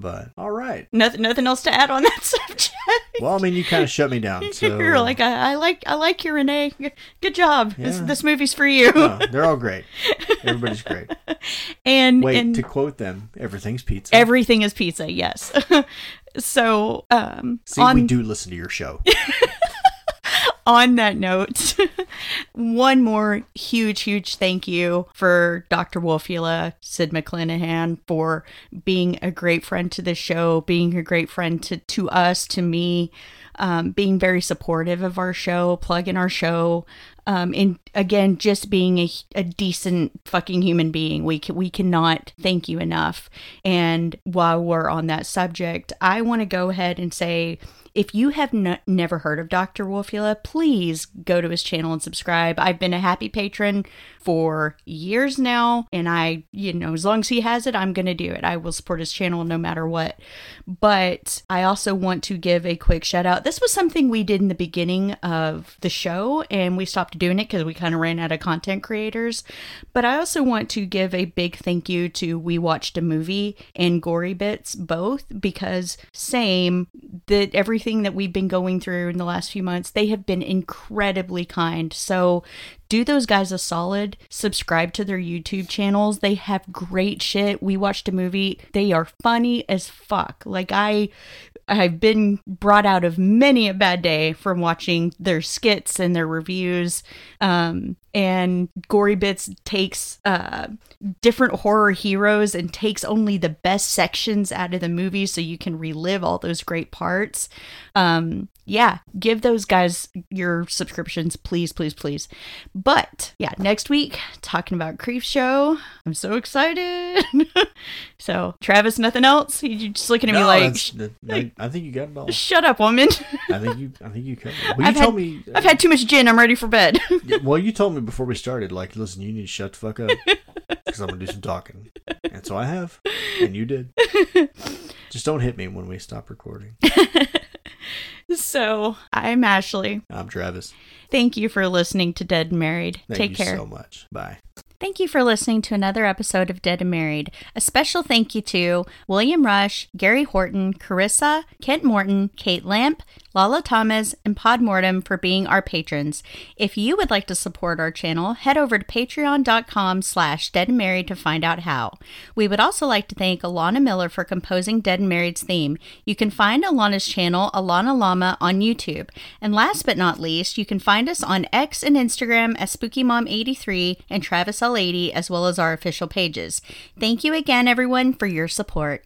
But all right. Nothing, nothing else to add on that subject. Well, I mean, you kind of shut me down. So You're like, I, I like, I like you, Renee. Good job. This, this movie's for you. No, they're all great. Everybody's great. and Wait, and to quote them, everything's pizza. everything is pizza. Yes. so, um, See, on we do listen to your show. On that note, one more huge, huge thank you for Dr. Wolfula, Sid McClanahan, for being a great friend to the show, being a great friend to, to us, to me, um, being very supportive of our show, plugging our show. Um, and again, just being a, a decent fucking human being, we can, we cannot thank you enough. And while we're on that subject, I want to go ahead and say if you have n- never heard of Dr. Wolfula, please go to his channel and subscribe. I've been a happy patron for years now, and I, you know, as long as he has it, I'm going to do it. I will support his channel no matter what. But I also want to give a quick shout out. This was something we did in the beginning of the show, and we stopped doing it because we kind of ran out of content creators. But I also want to give a big thank you to We Watched a Movie and Gory Bits both because same that everything that we've been going through in the last few months, they have been incredibly kind. So do those guys a solid. Subscribe to their YouTube channels. They have great shit. We watched a movie. They are funny as fuck. Like I I've been brought out of many a bad day from watching their skits and their reviews. Um, and Gory Bits takes uh, different horror heroes and takes only the best sections out of the movie so you can relive all those great parts. Um, yeah, give those guys your subscriptions, please, please, please. But yeah, next week, talking about Creep Show. I'm so excited. so, Travis, nothing else? You just looking at me like, that- I, I think you got it all. shut up, woman. I think you. I think you covered. it. Well, you I've told had- me. I've had too much gin. I'm ready for bed. Yeah, well, you told me before we started, like, listen, you need to shut the fuck up because I'm gonna do some talking, and so I have, and you did. Just don't hit me when we stop recording. So, I'm Ashley. I'm Travis. Thank you for listening to Dead and Married. Thank Take you care. so much. Bye. Thank you for listening to another episode of Dead and Married. A special thank you to William Rush, Gary Horton, Carissa, Kent Morton, Kate Lamp, Lala Thomas, and Pod Mortem for being our patrons. If you would like to support our channel, head over to patreon.com slash dead and married to find out how. We would also like to thank Alana Miller for composing Dead and Married's theme. You can find Alana's channel, Alana Llama, on YouTube. And last but not least, you can find us on X and Instagram as SpookyMom83 and Travis L80, as well as our official pages. Thank you again, everyone, for your support.